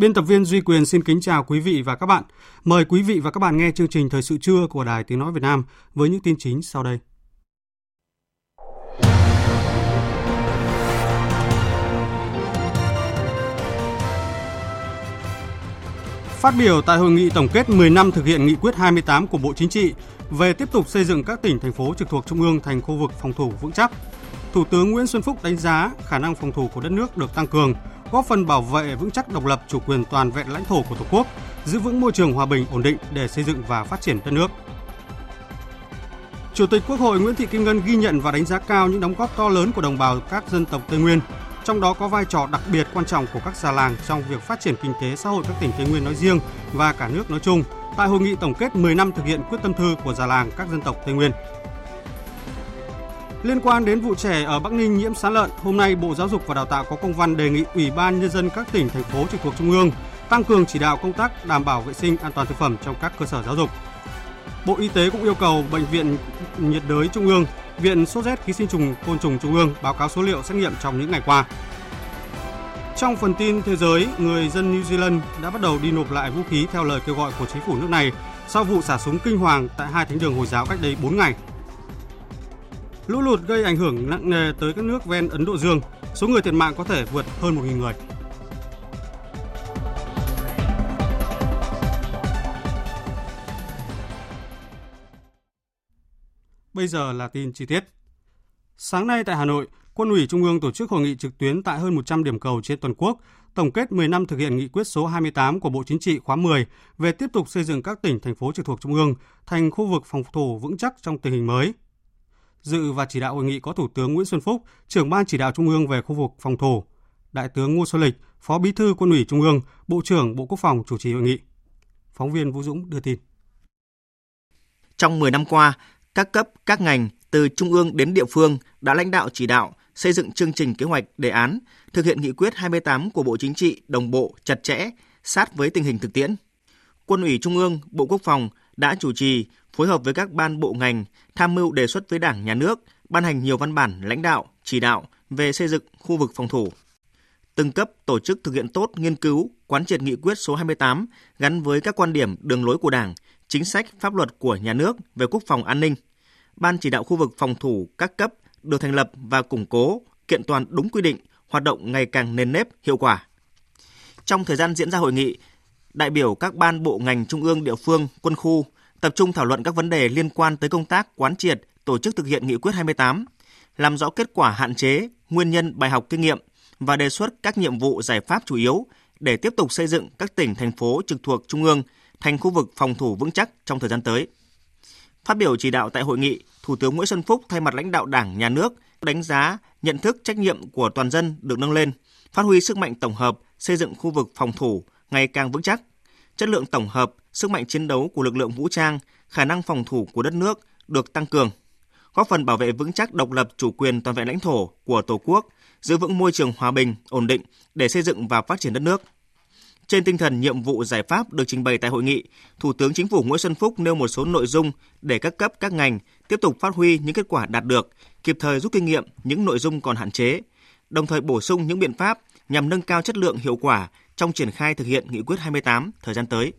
Biên tập viên Duy Quyền xin kính chào quý vị và các bạn. Mời quý vị và các bạn nghe chương trình Thời sự trưa của Đài Tiếng Nói Việt Nam với những tin chính sau đây. Phát biểu tại hội nghị tổng kết 10 năm thực hiện nghị quyết 28 của Bộ Chính trị về tiếp tục xây dựng các tỉnh, thành phố trực thuộc Trung ương thành khu vực phòng thủ vững chắc, Thủ tướng Nguyễn Xuân Phúc đánh giá khả năng phòng thủ của đất nước được tăng cường, góp phần bảo vệ vững chắc độc lập chủ quyền toàn vẹn lãnh thổ của Tổ quốc, giữ vững môi trường hòa bình ổn định để xây dựng và phát triển đất nước. Chủ tịch Quốc hội Nguyễn Thị Kim Ngân ghi nhận và đánh giá cao những đóng góp to lớn của đồng bào các dân tộc Tây Nguyên, trong đó có vai trò đặc biệt quan trọng của các già làng trong việc phát triển kinh tế xã hội các tỉnh Tây Nguyên nói riêng và cả nước nói chung tại hội nghị tổng kết 10 năm thực hiện quyết tâm thư của già làng các dân tộc Tây Nguyên. Liên quan đến vụ trẻ ở Bắc Ninh nhiễm sán lợn, hôm nay Bộ Giáo dục và Đào tạo có công văn đề nghị Ủy ban nhân dân các tỉnh thành phố trực thuộc trung ương tăng cường chỉ đạo công tác đảm bảo vệ sinh an toàn thực phẩm trong các cơ sở giáo dục. Bộ Y tế cũng yêu cầu bệnh viện nhiệt đới trung ương, viện sốt rét ký sinh trùng côn trùng trung ương báo cáo số liệu xét nghiệm trong những ngày qua. Trong phần tin thế giới, người dân New Zealand đã bắt đầu đi nộp lại vũ khí theo lời kêu gọi của chính phủ nước này sau vụ xả súng kinh hoàng tại hai thánh đường Hồi giáo cách đây 4 ngày. Lũ lụt gây ảnh hưởng nặng nề tới các nước ven Ấn Độ Dương. Số người thiệt mạng có thể vượt hơn 1.000 người. Bây giờ là tin chi tiết. Sáng nay tại Hà Nội, Quân ủy Trung ương tổ chức hội nghị trực tuyến tại hơn 100 điểm cầu trên toàn quốc, tổng kết 10 năm thực hiện nghị quyết số 28 của Bộ Chính trị khóa 10 về tiếp tục xây dựng các tỉnh, thành phố trực thuộc Trung ương thành khu vực phòng thủ vững chắc trong tình hình mới, Dự và chỉ đạo hội nghị có Thủ tướng Nguyễn Xuân Phúc, trưởng ban chỉ đạo Trung ương về khu vực phòng thủ, Đại tướng Ngô Xuân Lịch, Phó Bí thư Quân ủy Trung ương, Bộ trưởng Bộ Quốc phòng chủ trì hội nghị. Phóng viên Vũ Dũng đưa tin. Trong 10 năm qua, các cấp, các ngành từ trung ương đến địa phương đã lãnh đạo chỉ đạo xây dựng chương trình kế hoạch đề án thực hiện nghị quyết 28 của Bộ Chính trị đồng bộ, chặt chẽ, sát với tình hình thực tiễn. Quân ủy Trung ương, Bộ Quốc phòng đã chủ trì phối hợp với các ban bộ ngành tham mưu đề xuất với Đảng, Nhà nước ban hành nhiều văn bản lãnh đạo, chỉ đạo về xây dựng khu vực phòng thủ. Từng cấp tổ chức thực hiện tốt nghiên cứu, quán triệt nghị quyết số 28 gắn với các quan điểm, đường lối của Đảng, chính sách, pháp luật của nhà nước về quốc phòng an ninh. Ban chỉ đạo khu vực phòng thủ các cấp được thành lập và củng cố, kiện toàn đúng quy định, hoạt động ngày càng nền nếp, hiệu quả. Trong thời gian diễn ra hội nghị, đại biểu các ban bộ ngành trung ương địa phương, quân khu tập trung thảo luận các vấn đề liên quan tới công tác quán triệt, tổ chức thực hiện nghị quyết 28, làm rõ kết quả hạn chế, nguyên nhân bài học kinh nghiệm và đề xuất các nhiệm vụ giải pháp chủ yếu để tiếp tục xây dựng các tỉnh thành phố trực thuộc trung ương thành khu vực phòng thủ vững chắc trong thời gian tới. Phát biểu chỉ đạo tại hội nghị, Thủ tướng Nguyễn Xuân Phúc thay mặt lãnh đạo Đảng, Nhà nước đánh giá nhận thức trách nhiệm của toàn dân được nâng lên, phát huy sức mạnh tổng hợp xây dựng khu vực phòng thủ ngày càng vững chắc, chất lượng tổng hợp, sức mạnh chiến đấu của lực lượng vũ trang, khả năng phòng thủ của đất nước được tăng cường, góp phần bảo vệ vững chắc độc lập chủ quyền toàn vẹn lãnh thổ của Tổ quốc, giữ vững môi trường hòa bình, ổn định để xây dựng và phát triển đất nước. Trên tinh thần nhiệm vụ giải pháp được trình bày tại hội nghị, Thủ tướng Chính phủ Nguyễn Xuân Phúc nêu một số nội dung để các cấp các ngành tiếp tục phát huy những kết quả đạt được, kịp thời rút kinh nghiệm những nội dung còn hạn chế, đồng thời bổ sung những biện pháp nhằm nâng cao chất lượng hiệu quả trong triển khai thực hiện nghị quyết 28 thời gian tới.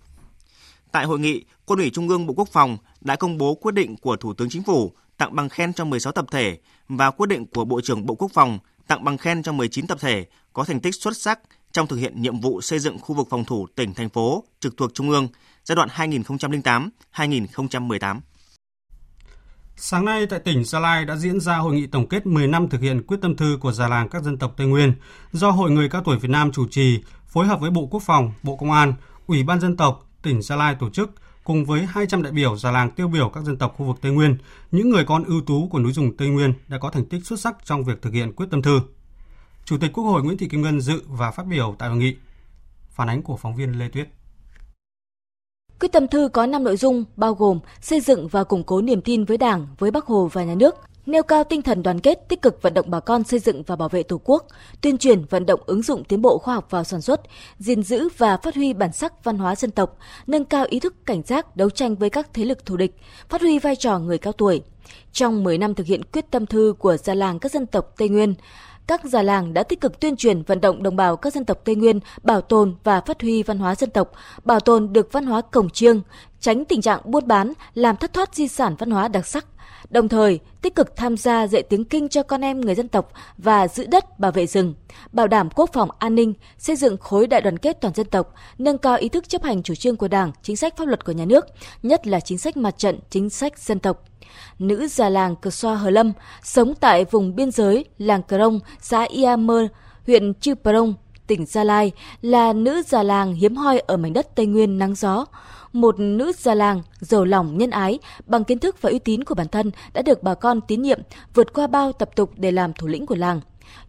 Tại hội nghị, Quân ủy Trung ương Bộ Quốc phòng đã công bố quyết định của Thủ tướng Chính phủ tặng bằng khen cho 16 tập thể và quyết định của Bộ trưởng Bộ Quốc phòng tặng bằng khen cho 19 tập thể có thành tích xuất sắc trong thực hiện nhiệm vụ xây dựng khu vực phòng thủ tỉnh thành phố trực thuộc Trung ương giai đoạn 2008-2018. Sáng nay tại tỉnh Gia Lai đã diễn ra hội nghị tổng kết 10 năm thực hiện quyết tâm thư của già làng các dân tộc Tây Nguyên do Hội người cao tuổi Việt Nam chủ trì, phối hợp với Bộ Quốc phòng, Bộ Công an, Ủy ban dân tộc tỉnh Gia Lai tổ chức cùng với 200 đại biểu già làng tiêu biểu các dân tộc khu vực Tây Nguyên, những người con ưu tú của núi rừng Tây Nguyên đã có thành tích xuất sắc trong việc thực hiện quyết tâm thư. Chủ tịch Quốc hội Nguyễn Thị Kim Ngân dự và phát biểu tại hội nghị. Phản ánh của phóng viên Lê Tuyết. Quyết tâm thư có 5 nội dung bao gồm xây dựng và củng cố niềm tin với Đảng, với Bắc Hồ và nhà nước, nêu cao tinh thần đoàn kết, tích cực vận động bà con xây dựng và bảo vệ Tổ quốc, tuyên truyền vận động ứng dụng tiến bộ khoa học vào sản xuất, gìn giữ và phát huy bản sắc văn hóa dân tộc, nâng cao ý thức cảnh giác đấu tranh với các thế lực thù địch, phát huy vai trò người cao tuổi. Trong 10 năm thực hiện quyết tâm thư của gia làng các dân tộc Tây Nguyên, các già làng đã tích cực tuyên truyền vận động đồng bào các dân tộc Tây Nguyên bảo tồn và phát huy văn hóa dân tộc, bảo tồn được văn hóa cổng chiêng, tránh tình trạng buôn bán, làm thất thoát di sản văn hóa đặc sắc, đồng thời tích cực tham gia dạy tiếng Kinh cho con em người dân tộc và giữ đất bảo vệ rừng, bảo đảm quốc phòng an ninh, xây dựng khối đại đoàn kết toàn dân tộc, nâng cao ý thức chấp hành chủ trương của Đảng, chính sách pháp luật của nhà nước, nhất là chính sách mặt trận, chính sách dân tộc nữ già làng Cờ Xoa Hờ Lâm, sống tại vùng biên giới làng Cờ Rông, xã Ia Mơ, huyện Chư Prong, tỉnh Gia Lai, là nữ già làng hiếm hoi ở mảnh đất Tây Nguyên nắng gió. Một nữ già làng giàu lòng nhân ái, bằng kiến thức và uy tín của bản thân đã được bà con tín nhiệm vượt qua bao tập tục để làm thủ lĩnh của làng.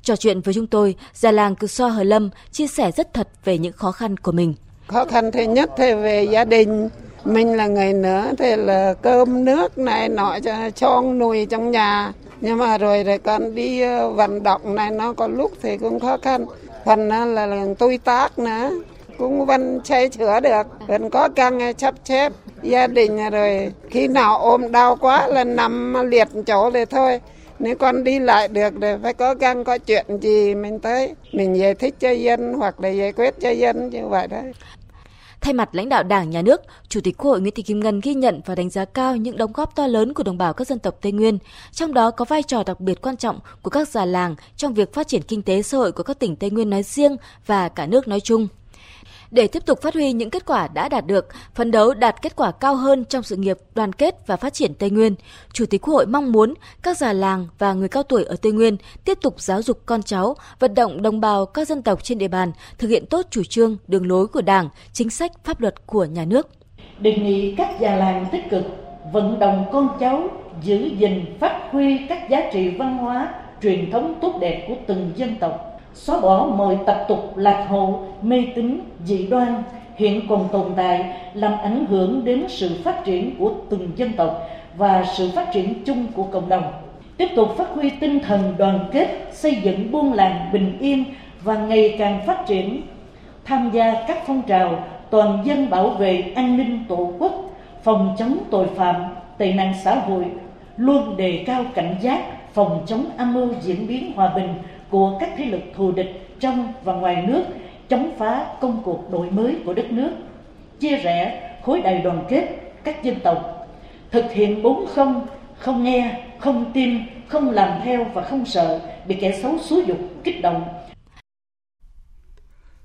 Trò chuyện với chúng tôi, già làng Cờ so Hờ Lâm chia sẻ rất thật về những khó khăn của mình. Khó khăn thứ nhất thì về gia đình, mình là người nữa thì là cơm nước này nọ cho cho nuôi trong nhà nhưng mà rồi rồi con đi ờ, vận động này nó có lúc thì cũng khó khăn phần là, là tôi tác nữa cũng vẫn chạy chữa được. Vẫn có căng chấp chép gia đình rồi. Khi nào ôm đau quá là nằm liệt chỗ để thôi. Nếu con đi lại được thì phải có găng có chuyện gì mình tới. Mình giải thích cho dân hoặc là giải quyết cho dân như vậy đấy Thay mặt lãnh đạo Đảng, Nhà nước, Chủ tịch Quốc hội Nguyễn Thị Kim Ngân ghi nhận và đánh giá cao những đóng góp to lớn của đồng bào các dân tộc Tây Nguyên, trong đó có vai trò đặc biệt quan trọng của các già làng trong việc phát triển kinh tế xã hội của các tỉnh Tây Nguyên nói riêng và cả nước nói chung để tiếp tục phát huy những kết quả đã đạt được, phấn đấu đạt kết quả cao hơn trong sự nghiệp đoàn kết và phát triển Tây Nguyên. Chủ tịch Quốc hội mong muốn các già làng và người cao tuổi ở Tây Nguyên tiếp tục giáo dục con cháu, vận động đồng bào các dân tộc trên địa bàn thực hiện tốt chủ trương, đường lối của Đảng, chính sách pháp luật của nhà nước. Đề nghị các già làng tích cực vận động con cháu giữ gìn phát huy các giá trị văn hóa truyền thống tốt đẹp của từng dân tộc xóa bỏ mọi tập tục lạc hậu, mê tín, dị đoan hiện còn tồn tại làm ảnh hưởng đến sự phát triển của từng dân tộc và sự phát triển chung của cộng đồng. Tiếp tục phát huy tinh thần đoàn kết, xây dựng buôn làng bình yên và ngày càng phát triển, tham gia các phong trào toàn dân bảo vệ an ninh tổ quốc, phòng chống tội phạm, tệ nạn xã hội, luôn đề cao cảnh giác, phòng chống âm mưu diễn biến hòa bình của các thế lực thù địch trong và ngoài nước chống phá công cuộc đổi mới của đất nước chia rẽ khối đại đoàn kết các dân tộc thực hiện bốn không không nghe không tin không làm theo và không sợ bị kẻ xấu xúi dục kích động.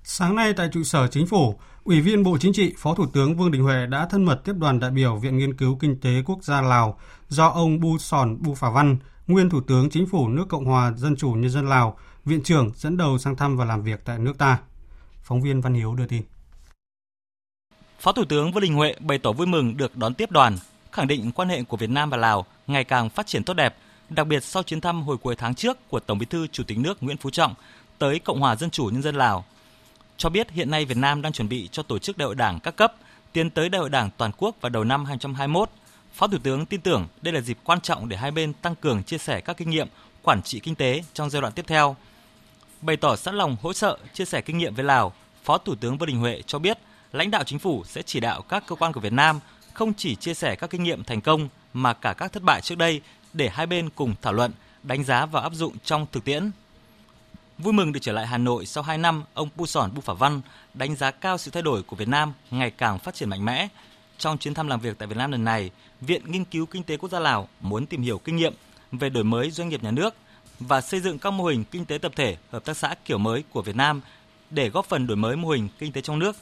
Sáng nay tại trụ sở chính phủ, Ủy viên Bộ Chính trị, Phó Thủ tướng Vương Đình Huệ đã thân mật tiếp đoàn đại biểu Viện Nghiên cứu Kinh tế Quốc gia Lào do ông Bu Sòn Bu Phà Văn, nguyên Thủ tướng Chính phủ nước Cộng hòa Dân chủ Nhân dân Lào, Viện trưởng dẫn đầu sang thăm và làm việc tại nước ta. Phóng viên Văn Hiếu đưa tin. Phó Thủ tướng Vương Đình Huệ bày tỏ vui mừng được đón tiếp đoàn, khẳng định quan hệ của Việt Nam và Lào ngày càng phát triển tốt đẹp, đặc biệt sau chuyến thăm hồi cuối tháng trước của Tổng Bí thư Chủ tịch nước Nguyễn Phú Trọng tới Cộng hòa Dân chủ Nhân dân Lào. Cho biết hiện nay Việt Nam đang chuẩn bị cho tổ chức đại hội đảng các cấp, tiến tới đại hội đảng toàn quốc vào đầu năm 2021. Phó Thủ tướng tin tưởng đây là dịp quan trọng để hai bên tăng cường chia sẻ các kinh nghiệm quản trị kinh tế trong giai đoạn tiếp theo. Bày tỏ sẵn lòng hỗ trợ, chia sẻ kinh nghiệm với Lào, Phó Thủ tướng Vương Đình Huệ cho biết lãnh đạo chính phủ sẽ chỉ đạo các cơ quan của Việt Nam không chỉ chia sẻ các kinh nghiệm thành công mà cả các thất bại trước đây để hai bên cùng thảo luận, đánh giá và áp dụng trong thực tiễn. Vui mừng được trở lại Hà Nội sau 2 năm, ông Pu Sòn Bu Phả Văn đánh giá cao sự thay đổi của Việt Nam ngày càng phát triển mạnh mẽ. Trong chuyến thăm làm việc tại Việt Nam lần này, Viện Nghiên cứu Kinh tế Quốc gia Lào muốn tìm hiểu kinh nghiệm về đổi mới doanh nghiệp nhà nước và xây dựng các mô hình kinh tế tập thể, hợp tác xã kiểu mới của Việt Nam để góp phần đổi mới mô hình kinh tế trong nước.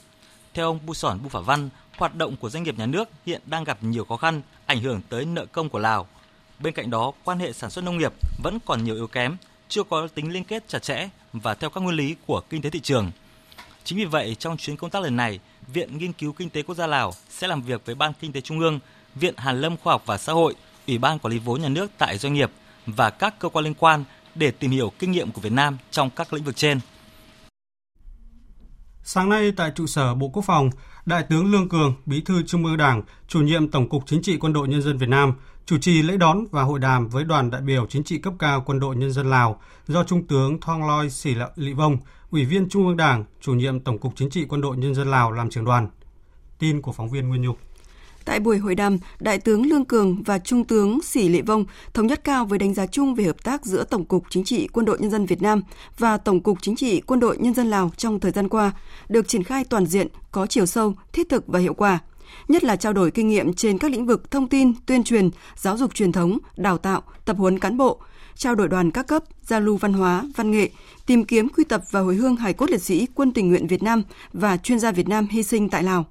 Theo ông Bu Sòn Bu Phả Văn, hoạt động của doanh nghiệp nhà nước hiện đang gặp nhiều khó khăn, ảnh hưởng tới nợ công của Lào. Bên cạnh đó, quan hệ sản xuất nông nghiệp vẫn còn nhiều yếu kém, chưa có tính liên kết chặt chẽ và theo các nguyên lý của kinh tế thị trường. Chính vì vậy, trong chuyến công tác lần này, Viện Nghiên cứu Kinh tế Quốc gia Lào sẽ làm việc với Ban Kinh tế Trung ương, Viện Hàn lâm Khoa học và Xã hội, Ủy ban Quản lý vốn nhà nước tại doanh nghiệp và các cơ quan liên quan để tìm hiểu kinh nghiệm của Việt Nam trong các lĩnh vực trên. Sáng nay tại trụ sở Bộ Quốc phòng, Đại tướng Lương Cường, Bí thư Trung ương Đảng, chủ nhiệm Tổng cục Chính trị Quân đội Nhân dân Việt Nam, chủ trì lễ đón và hội đàm với đoàn đại biểu chính trị cấp cao Quân đội Nhân dân Lào do Trung tướng Thong Loi Sĩ Lị Vông, Ủy viên Trung ương Đảng, chủ nhiệm Tổng cục Chính trị Quân đội Nhân dân Lào làm trưởng đoàn. Tin của phóng viên Nguyên Nhục. Tại buổi hội đàm, Đại tướng Lương Cường và Trung tướng Sĩ Lệ Vông thống nhất cao với đánh giá chung về hợp tác giữa Tổng cục Chính trị Quân đội Nhân dân Việt Nam và Tổng cục Chính trị Quân đội Nhân dân Lào trong thời gian qua được triển khai toàn diện, có chiều sâu, thiết thực và hiệu quả nhất là trao đổi kinh nghiệm trên các lĩnh vực thông tin, tuyên truyền, giáo dục truyền thống, đào tạo, tập huấn cán bộ, trao đổi đoàn các cấp, giao lưu văn hóa, văn nghệ, tìm kiếm quy tập và hồi hương hài cốt liệt sĩ quân tình nguyện Việt Nam và chuyên gia Việt Nam hy sinh tại Lào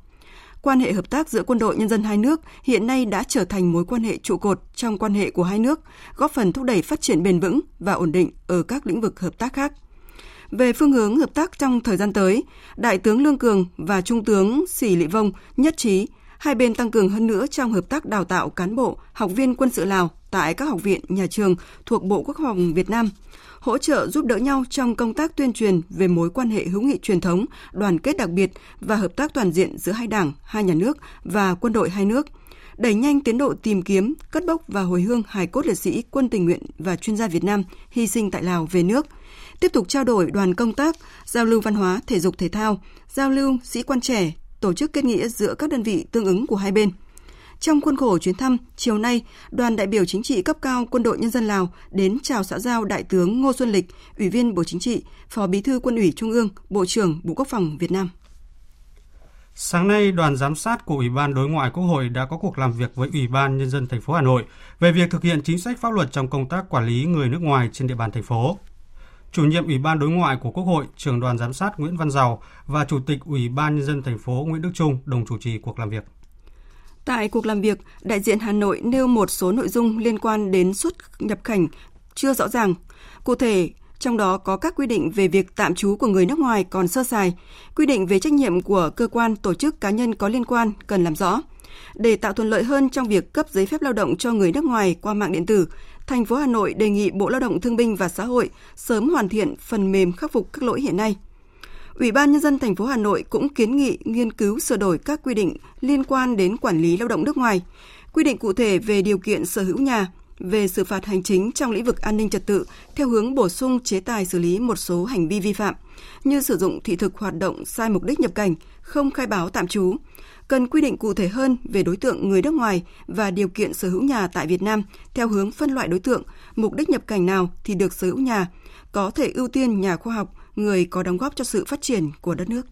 quan hệ hợp tác giữa quân đội nhân dân hai nước hiện nay đã trở thành mối quan hệ trụ cột trong quan hệ của hai nước, góp phần thúc đẩy phát triển bền vững và ổn định ở các lĩnh vực hợp tác khác. Về phương hướng hợp tác trong thời gian tới, Đại tướng Lương Cường và Trung tướng Sĩ Lị Vông nhất trí hai bên tăng cường hơn nữa trong hợp tác đào tạo cán bộ, học viên quân sự Lào tại các học viện, nhà trường thuộc Bộ Quốc phòng Việt Nam – hỗ trợ giúp đỡ nhau trong công tác tuyên truyền về mối quan hệ hữu nghị truyền thống, đoàn kết đặc biệt và hợp tác toàn diện giữa hai đảng, hai nhà nước và quân đội hai nước đẩy nhanh tiến độ tìm kiếm, cất bốc và hồi hương hài cốt liệt sĩ quân tình nguyện và chuyên gia Việt Nam hy sinh tại Lào về nước, tiếp tục trao đổi đoàn công tác, giao lưu văn hóa, thể dục thể thao, giao lưu sĩ quan trẻ, tổ chức kết nghĩa giữa các đơn vị tương ứng của hai bên – trong khuôn khổ chuyến thăm, chiều nay, đoàn đại biểu chính trị cấp cao Quân đội Nhân dân Lào đến chào xã giao Đại tướng Ngô Xuân Lịch, Ủy viên Bộ Chính trị, Phó Bí thư Quân ủy Trung ương, Bộ trưởng Bộ Quốc phòng Việt Nam. Sáng nay, đoàn giám sát của Ủy ban Đối ngoại Quốc hội đã có cuộc làm việc với Ủy ban Nhân dân thành phố Hà Nội về việc thực hiện chính sách pháp luật trong công tác quản lý người nước ngoài trên địa bàn thành phố. Chủ nhiệm Ủy ban Đối ngoại của Quốc hội, trưởng đoàn giám sát Nguyễn Văn Giàu và Chủ tịch Ủy ban Nhân dân thành phố Nguyễn Đức Trung đồng chủ trì cuộc làm việc. Tại cuộc làm việc, đại diện Hà Nội nêu một số nội dung liên quan đến xuất nhập cảnh chưa rõ ràng. Cụ thể, trong đó có các quy định về việc tạm trú của người nước ngoài còn sơ sài, quy định về trách nhiệm của cơ quan, tổ chức cá nhân có liên quan cần làm rõ. Để tạo thuận lợi hơn trong việc cấp giấy phép lao động cho người nước ngoài qua mạng điện tử, thành phố Hà Nội đề nghị Bộ Lao động Thương binh và Xã hội sớm hoàn thiện phần mềm khắc phục các lỗi hiện nay. Ủy ban nhân dân thành phố Hà Nội cũng kiến nghị nghiên cứu sửa đổi các quy định liên quan đến quản lý lao động nước ngoài, quy định cụ thể về điều kiện sở hữu nhà, về xử phạt hành chính trong lĩnh vực an ninh trật tự theo hướng bổ sung chế tài xử lý một số hành vi vi phạm như sử dụng thị thực hoạt động sai mục đích nhập cảnh, không khai báo tạm trú. Cần quy định cụ thể hơn về đối tượng người nước ngoài và điều kiện sở hữu nhà tại Việt Nam theo hướng phân loại đối tượng, mục đích nhập cảnh nào thì được sở hữu nhà, có thể ưu tiên nhà khoa học, người có đóng góp cho sự phát triển của đất nước.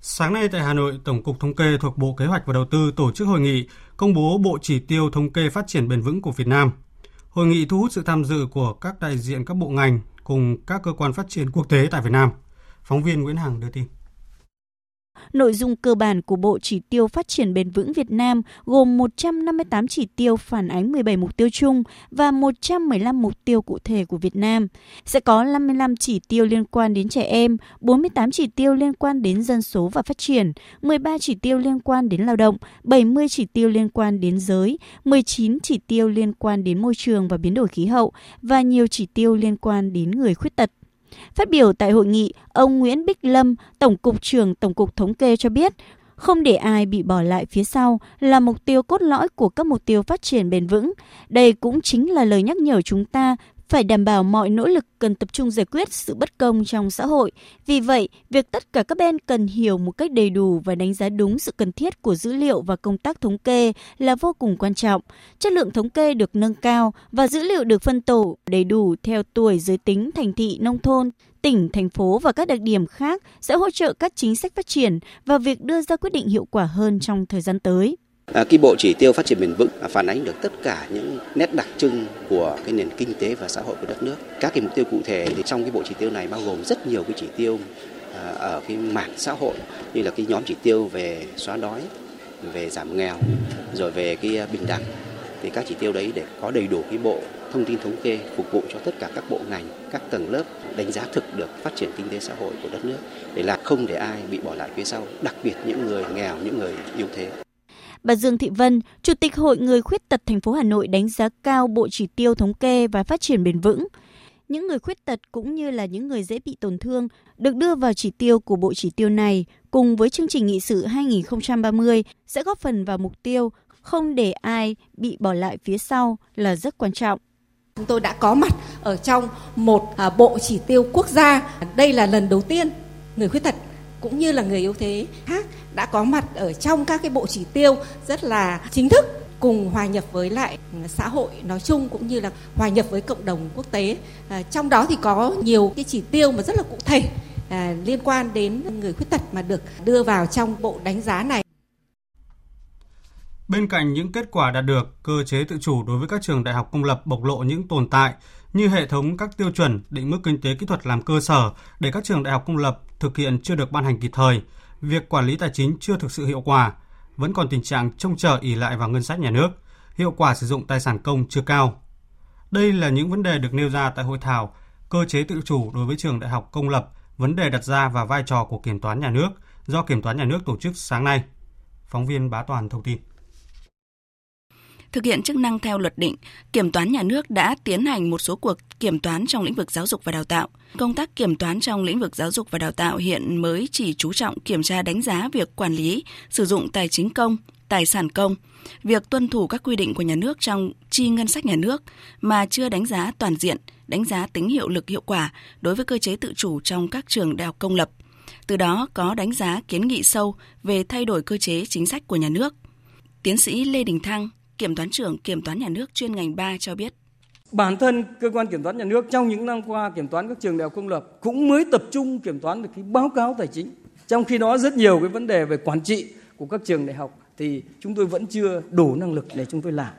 Sáng nay tại Hà Nội, Tổng cục Thống kê thuộc Bộ Kế hoạch và Đầu tư tổ chức hội nghị công bố Bộ Chỉ tiêu Thống kê Phát triển Bền vững của Việt Nam. Hội nghị thu hút sự tham dự của các đại diện các bộ ngành cùng các cơ quan phát triển quốc tế tại Việt Nam. Phóng viên Nguyễn Hằng đưa tin. Nội dung cơ bản của Bộ Chỉ tiêu Phát triển Bền vững Việt Nam gồm 158 chỉ tiêu phản ánh 17 mục tiêu chung và 115 mục tiêu cụ thể của Việt Nam. Sẽ có 55 chỉ tiêu liên quan đến trẻ em, 48 chỉ tiêu liên quan đến dân số và phát triển, 13 chỉ tiêu liên quan đến lao động, 70 chỉ tiêu liên quan đến giới, 19 chỉ tiêu liên quan đến môi trường và biến đổi khí hậu và nhiều chỉ tiêu liên quan đến người khuyết tật. Phát biểu tại hội nghị, ông Nguyễn Bích Lâm, Tổng cục trưởng Tổng cục Thống kê cho biết, không để ai bị bỏ lại phía sau là mục tiêu cốt lõi của các mục tiêu phát triển bền vững. Đây cũng chính là lời nhắc nhở chúng ta phải đảm bảo mọi nỗ lực cần tập trung giải quyết sự bất công trong xã hội. Vì vậy, việc tất cả các bên cần hiểu một cách đầy đủ và đánh giá đúng sự cần thiết của dữ liệu và công tác thống kê là vô cùng quan trọng. Chất lượng thống kê được nâng cao và dữ liệu được phân tổ đầy đủ theo tuổi giới tính thành thị nông thôn tỉnh, thành phố và các đặc điểm khác sẽ hỗ trợ các chính sách phát triển và việc đưa ra quyết định hiệu quả hơn trong thời gian tới. À, cái bộ chỉ tiêu phát triển bền vững à, phản ánh được tất cả những nét đặc trưng của cái nền kinh tế và xã hội của đất nước. Các cái mục tiêu cụ thể thì trong cái bộ chỉ tiêu này bao gồm rất nhiều cái chỉ tiêu à, ở cái mảng xã hội như là cái nhóm chỉ tiêu về xóa đói, về giảm nghèo, rồi về cái à, bình đẳng, thì các chỉ tiêu đấy để có đầy đủ cái bộ thông tin thống kê phục vụ cho tất cả các bộ ngành, các tầng lớp đánh giá thực được phát triển kinh tế xã hội của đất nước để là không để ai bị bỏ lại phía sau, đặc biệt những người nghèo, những người yếu thế. Bà Dương Thị Vân, Chủ tịch Hội Người Khuyết tật thành phố Hà Nội đánh giá cao Bộ Chỉ tiêu Thống kê và Phát triển bền vững. Những người khuyết tật cũng như là những người dễ bị tổn thương được đưa vào chỉ tiêu của bộ chỉ tiêu này cùng với chương trình nghị sự 2030 sẽ góp phần vào mục tiêu không để ai bị bỏ lại phía sau là rất quan trọng. Chúng tôi đã có mặt ở trong một à, bộ chỉ tiêu quốc gia. Đây là lần đầu tiên người khuyết tật cũng như là người yếu thế khác đã có mặt ở trong các cái bộ chỉ tiêu rất là chính thức cùng hòa nhập với lại ừ, xã hội nói chung cũng như là hòa nhập với cộng đồng quốc tế. À, trong đó thì có nhiều cái chỉ tiêu mà rất là cụ thể à, liên quan đến người khuyết tật mà được đưa vào trong bộ đánh giá này. Bên cạnh những kết quả đạt được, cơ chế tự chủ đối với các trường đại học công lập bộc lộ những tồn tại như hệ thống các tiêu chuẩn định mức kinh tế kỹ thuật làm cơ sở để các trường đại học công lập thực hiện chưa được ban hành kịp thời, việc quản lý tài chính chưa thực sự hiệu quả, vẫn còn tình trạng trông chờ ỉ lại vào ngân sách nhà nước, hiệu quả sử dụng tài sản công chưa cao. Đây là những vấn đề được nêu ra tại hội thảo cơ chế tự chủ đối với trường đại học công lập, vấn đề đặt ra và vai trò của kiểm toán nhà nước do kiểm toán nhà nước tổ chức sáng nay. Phóng viên Bá Toàn thông tin thực hiện chức năng theo luật định, Kiểm toán nhà nước đã tiến hành một số cuộc kiểm toán trong lĩnh vực giáo dục và đào tạo. Công tác kiểm toán trong lĩnh vực giáo dục và đào tạo hiện mới chỉ chú trọng kiểm tra đánh giá việc quản lý, sử dụng tài chính công, tài sản công, việc tuân thủ các quy định của nhà nước trong chi ngân sách nhà nước mà chưa đánh giá toàn diện, đánh giá tính hiệu lực hiệu quả đối với cơ chế tự chủ trong các trường đại học công lập. Từ đó có đánh giá kiến nghị sâu về thay đổi cơ chế chính sách của nhà nước. Tiến sĩ Lê Đình Thăng, Kiểm toán trưởng Kiểm toán nhà nước chuyên ngành 3 cho biết. Bản thân cơ quan kiểm toán nhà nước trong những năm qua kiểm toán các trường đại học công lập cũng mới tập trung kiểm toán được cái báo cáo tài chính. Trong khi đó rất nhiều cái vấn đề về quản trị của các trường đại học thì chúng tôi vẫn chưa đủ năng lực để chúng tôi làm.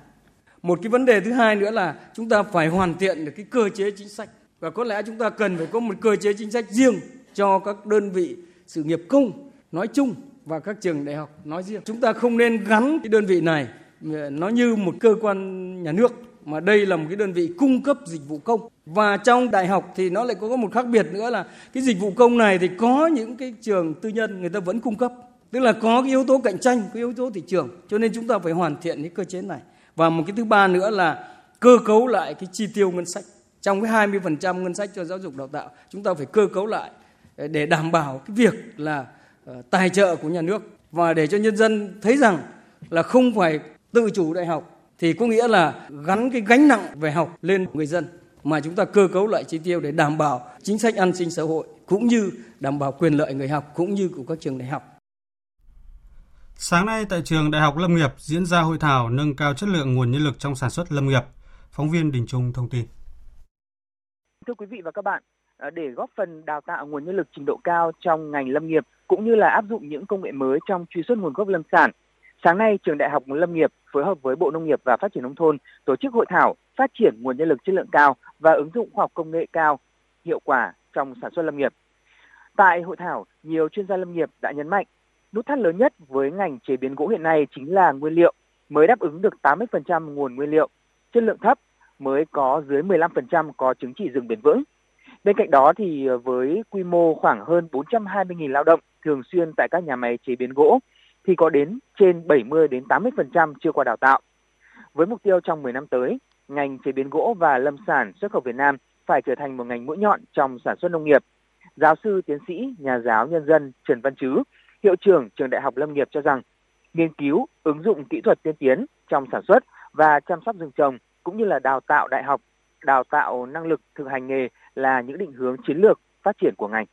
Một cái vấn đề thứ hai nữa là chúng ta phải hoàn thiện được cái cơ chế chính sách và có lẽ chúng ta cần phải có một cơ chế chính sách riêng cho các đơn vị sự nghiệp công nói chung và các trường đại học nói riêng. Chúng ta không nên gắn cái đơn vị này Ờ, nó như một cơ quan nhà nước, mà đây là một cái đơn vị cung cấp dịch vụ công. Và trong đại học thì nó lại có một khác biệt nữa là cái dịch vụ công này thì có những cái trường tư nhân người ta vẫn cung cấp. Tức là có cái yếu tố cạnh tranh cái yếu tố thị trường, cho nên chúng ta phải hoàn thiện cái cơ chế này. Và một cái thứ ba nữa là cơ cấu lại cái chi tiêu ngân sách. Trong cái 20% ngân sách cho giáo dục đào tạo, chúng ta phải cơ cấu lại ờ, để đảm bảo cái việc là ờ, tài trợ của nhà nước. Và để cho nhân dân thấy rằng là không phải tự chủ đại học thì có nghĩa là gắn cái gánh nặng về học lên người dân mà chúng ta cơ cấu lại chi tiêu để đảm bảo chính sách an sinh xã hội cũng như đảm bảo quyền lợi người học cũng như của các trường đại học. Sáng nay tại trường Đại học Lâm nghiệp diễn ra hội thảo nâng cao chất lượng nguồn nhân lực trong sản xuất lâm nghiệp. Phóng viên Đình Trung thông tin. Thưa quý vị và các bạn, à, để góp phần đào tạo nguồn nhân lực trình độ cao trong ngành lâm nghiệp cũng như là áp dụng những công nghệ mới trong truy xuất nguồn gốc lâm sản, Sáng nay, Trường Đại học Lâm nghiệp phối hợp với Bộ Nông nghiệp và Phát triển Nông thôn tổ chức hội thảo phát triển nguồn nhân lực chất lượng cao và ứng dụng khoa học công nghệ cao hiệu quả trong sản xuất lâm nghiệp. Tại hội thảo, nhiều chuyên gia lâm nghiệp đã nhấn mạnh nút thắt lớn nhất với ngành chế biến gỗ hiện nay chính là nguyên liệu mới đáp ứng được 80% nguồn nguyên liệu, chất lượng thấp mới có dưới 15% có chứng chỉ rừng bền vững. Bên cạnh đó thì với quy mô khoảng hơn 420.000 lao động thường xuyên tại các nhà máy chế biến gỗ thì có đến trên 70 đến 80% chưa qua đào tạo. Với mục tiêu trong 10 năm tới, ngành chế biến gỗ và lâm sản xuất khẩu Việt Nam phải trở thành một ngành mũi nhọn trong sản xuất nông nghiệp. Giáo sư tiến sĩ, nhà giáo nhân dân Trần Văn Chứ, hiệu trưởng trường Đại học Lâm nghiệp cho rằng, nghiên cứu, ứng dụng kỹ thuật tiên tiến trong sản xuất và chăm sóc rừng trồng cũng như là đào tạo đại học, đào tạo năng lực thực hành nghề là những định hướng chiến lược phát triển của ngành.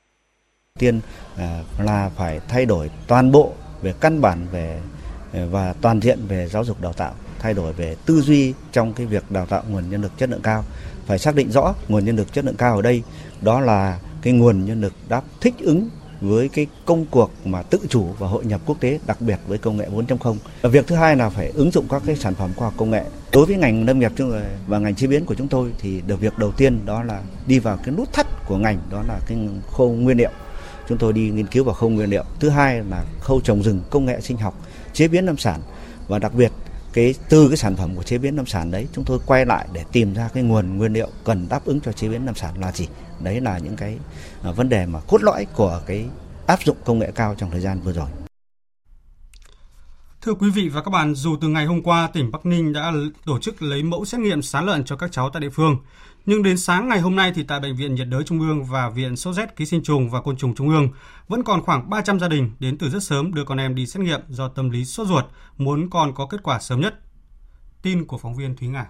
Tiên à, là phải thay đổi toàn bộ về căn bản về ờ, và toàn diện về giáo dục đào tạo, thay đổi về tư duy trong cái việc đào tạo nguồn nhân lực chất lượng cao phải xác định rõ nguồn nhân lực chất lượng cao ở đây, đó là cái nguồn nhân lực đáp thích ứng với cái công cuộc mà tự chủ và hội nhập quốc tế, đặc biệt với công nghệ 4.0. Việc thứ hai là phải ứng dụng các cái sản phẩm khoa học công nghệ. Đối với ngành nông nghiệp và ngành chế biến của chúng tôi thì được việc đầu tiên đó là đi vào cái nút thắt của ngành, đó là cái khâu nguyên liệu chúng tôi đi nghiên cứu vào khâu nguyên liệu. Thứ hai là khâu trồng rừng công nghệ sinh học chế biến lâm sản. Và đặc biệt cái từ cái sản phẩm của chế biến nông sản đấy chúng tôi quay lại để tìm ra cái nguồn nguyên liệu cần đáp ứng cho chế biến nông sản là gì. Đấy là những cái à, vấn đề mà cốt lõi của cái áp dụng công nghệ cao trong thời gian vừa rồi. Thưa quý vị và các bạn, dù từ ngày hôm qua tỉnh Bắc Ninh đã tổ chức lấy mẫu xét nghiệm sán lợn cho các cháu tại địa phương, nhưng đến sáng ngày hôm nay thì tại Bệnh viện nhiệt đới Trung ương và Viện sốt rét ký sinh trùng và côn trùng Trung ương vẫn còn khoảng 300 gia đình đến từ rất sớm đưa con em đi xét nghiệm do tâm lý sốt ruột, muốn con có kết quả sớm nhất. Tin của phóng viên Thúy Ngà.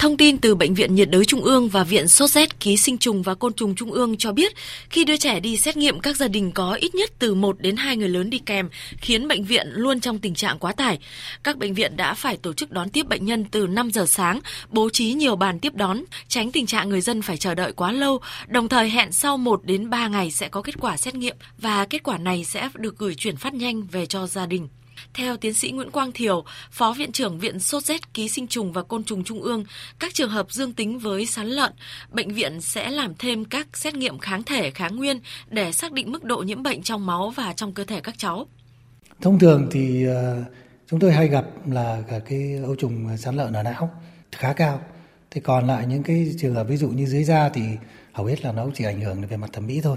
Thông tin từ Bệnh viện nhiệt đới Trung ương và Viện sốt rét ký sinh trùng và côn trùng Trung ương cho biết, khi đưa trẻ đi xét nghiệm các gia đình có ít nhất từ 1 đến 2 người lớn đi kèm, khiến bệnh viện luôn trong tình trạng quá tải. Các bệnh viện đã phải tổ chức đón tiếp bệnh nhân từ 5 giờ sáng, bố trí nhiều bàn tiếp đón, tránh tình trạng người dân phải chờ đợi quá lâu, đồng thời hẹn sau 1 đến 3 ngày sẽ có kết quả xét nghiệm và kết quả này sẽ được gửi chuyển phát nhanh về cho gia đình. Theo tiến sĩ Nguyễn Quang Thiều, Phó Viện trưởng Viện Sốt rét ký sinh trùng và côn trùng Trung ương, các trường hợp dương tính với sán lợn, bệnh viện sẽ làm thêm các xét nghiệm kháng thể kháng nguyên để xác định mức độ nhiễm bệnh trong máu và trong cơ thể các cháu. Thông thường thì ờ, chúng tôi hay gặp là cả cái ấu trùng sán lợn ở não khá cao. Thì còn lại những cái trường hợp ví dụ như dưới da thì hầu hết là nó chỉ ảnh hưởng về mặt thẩm mỹ thôi.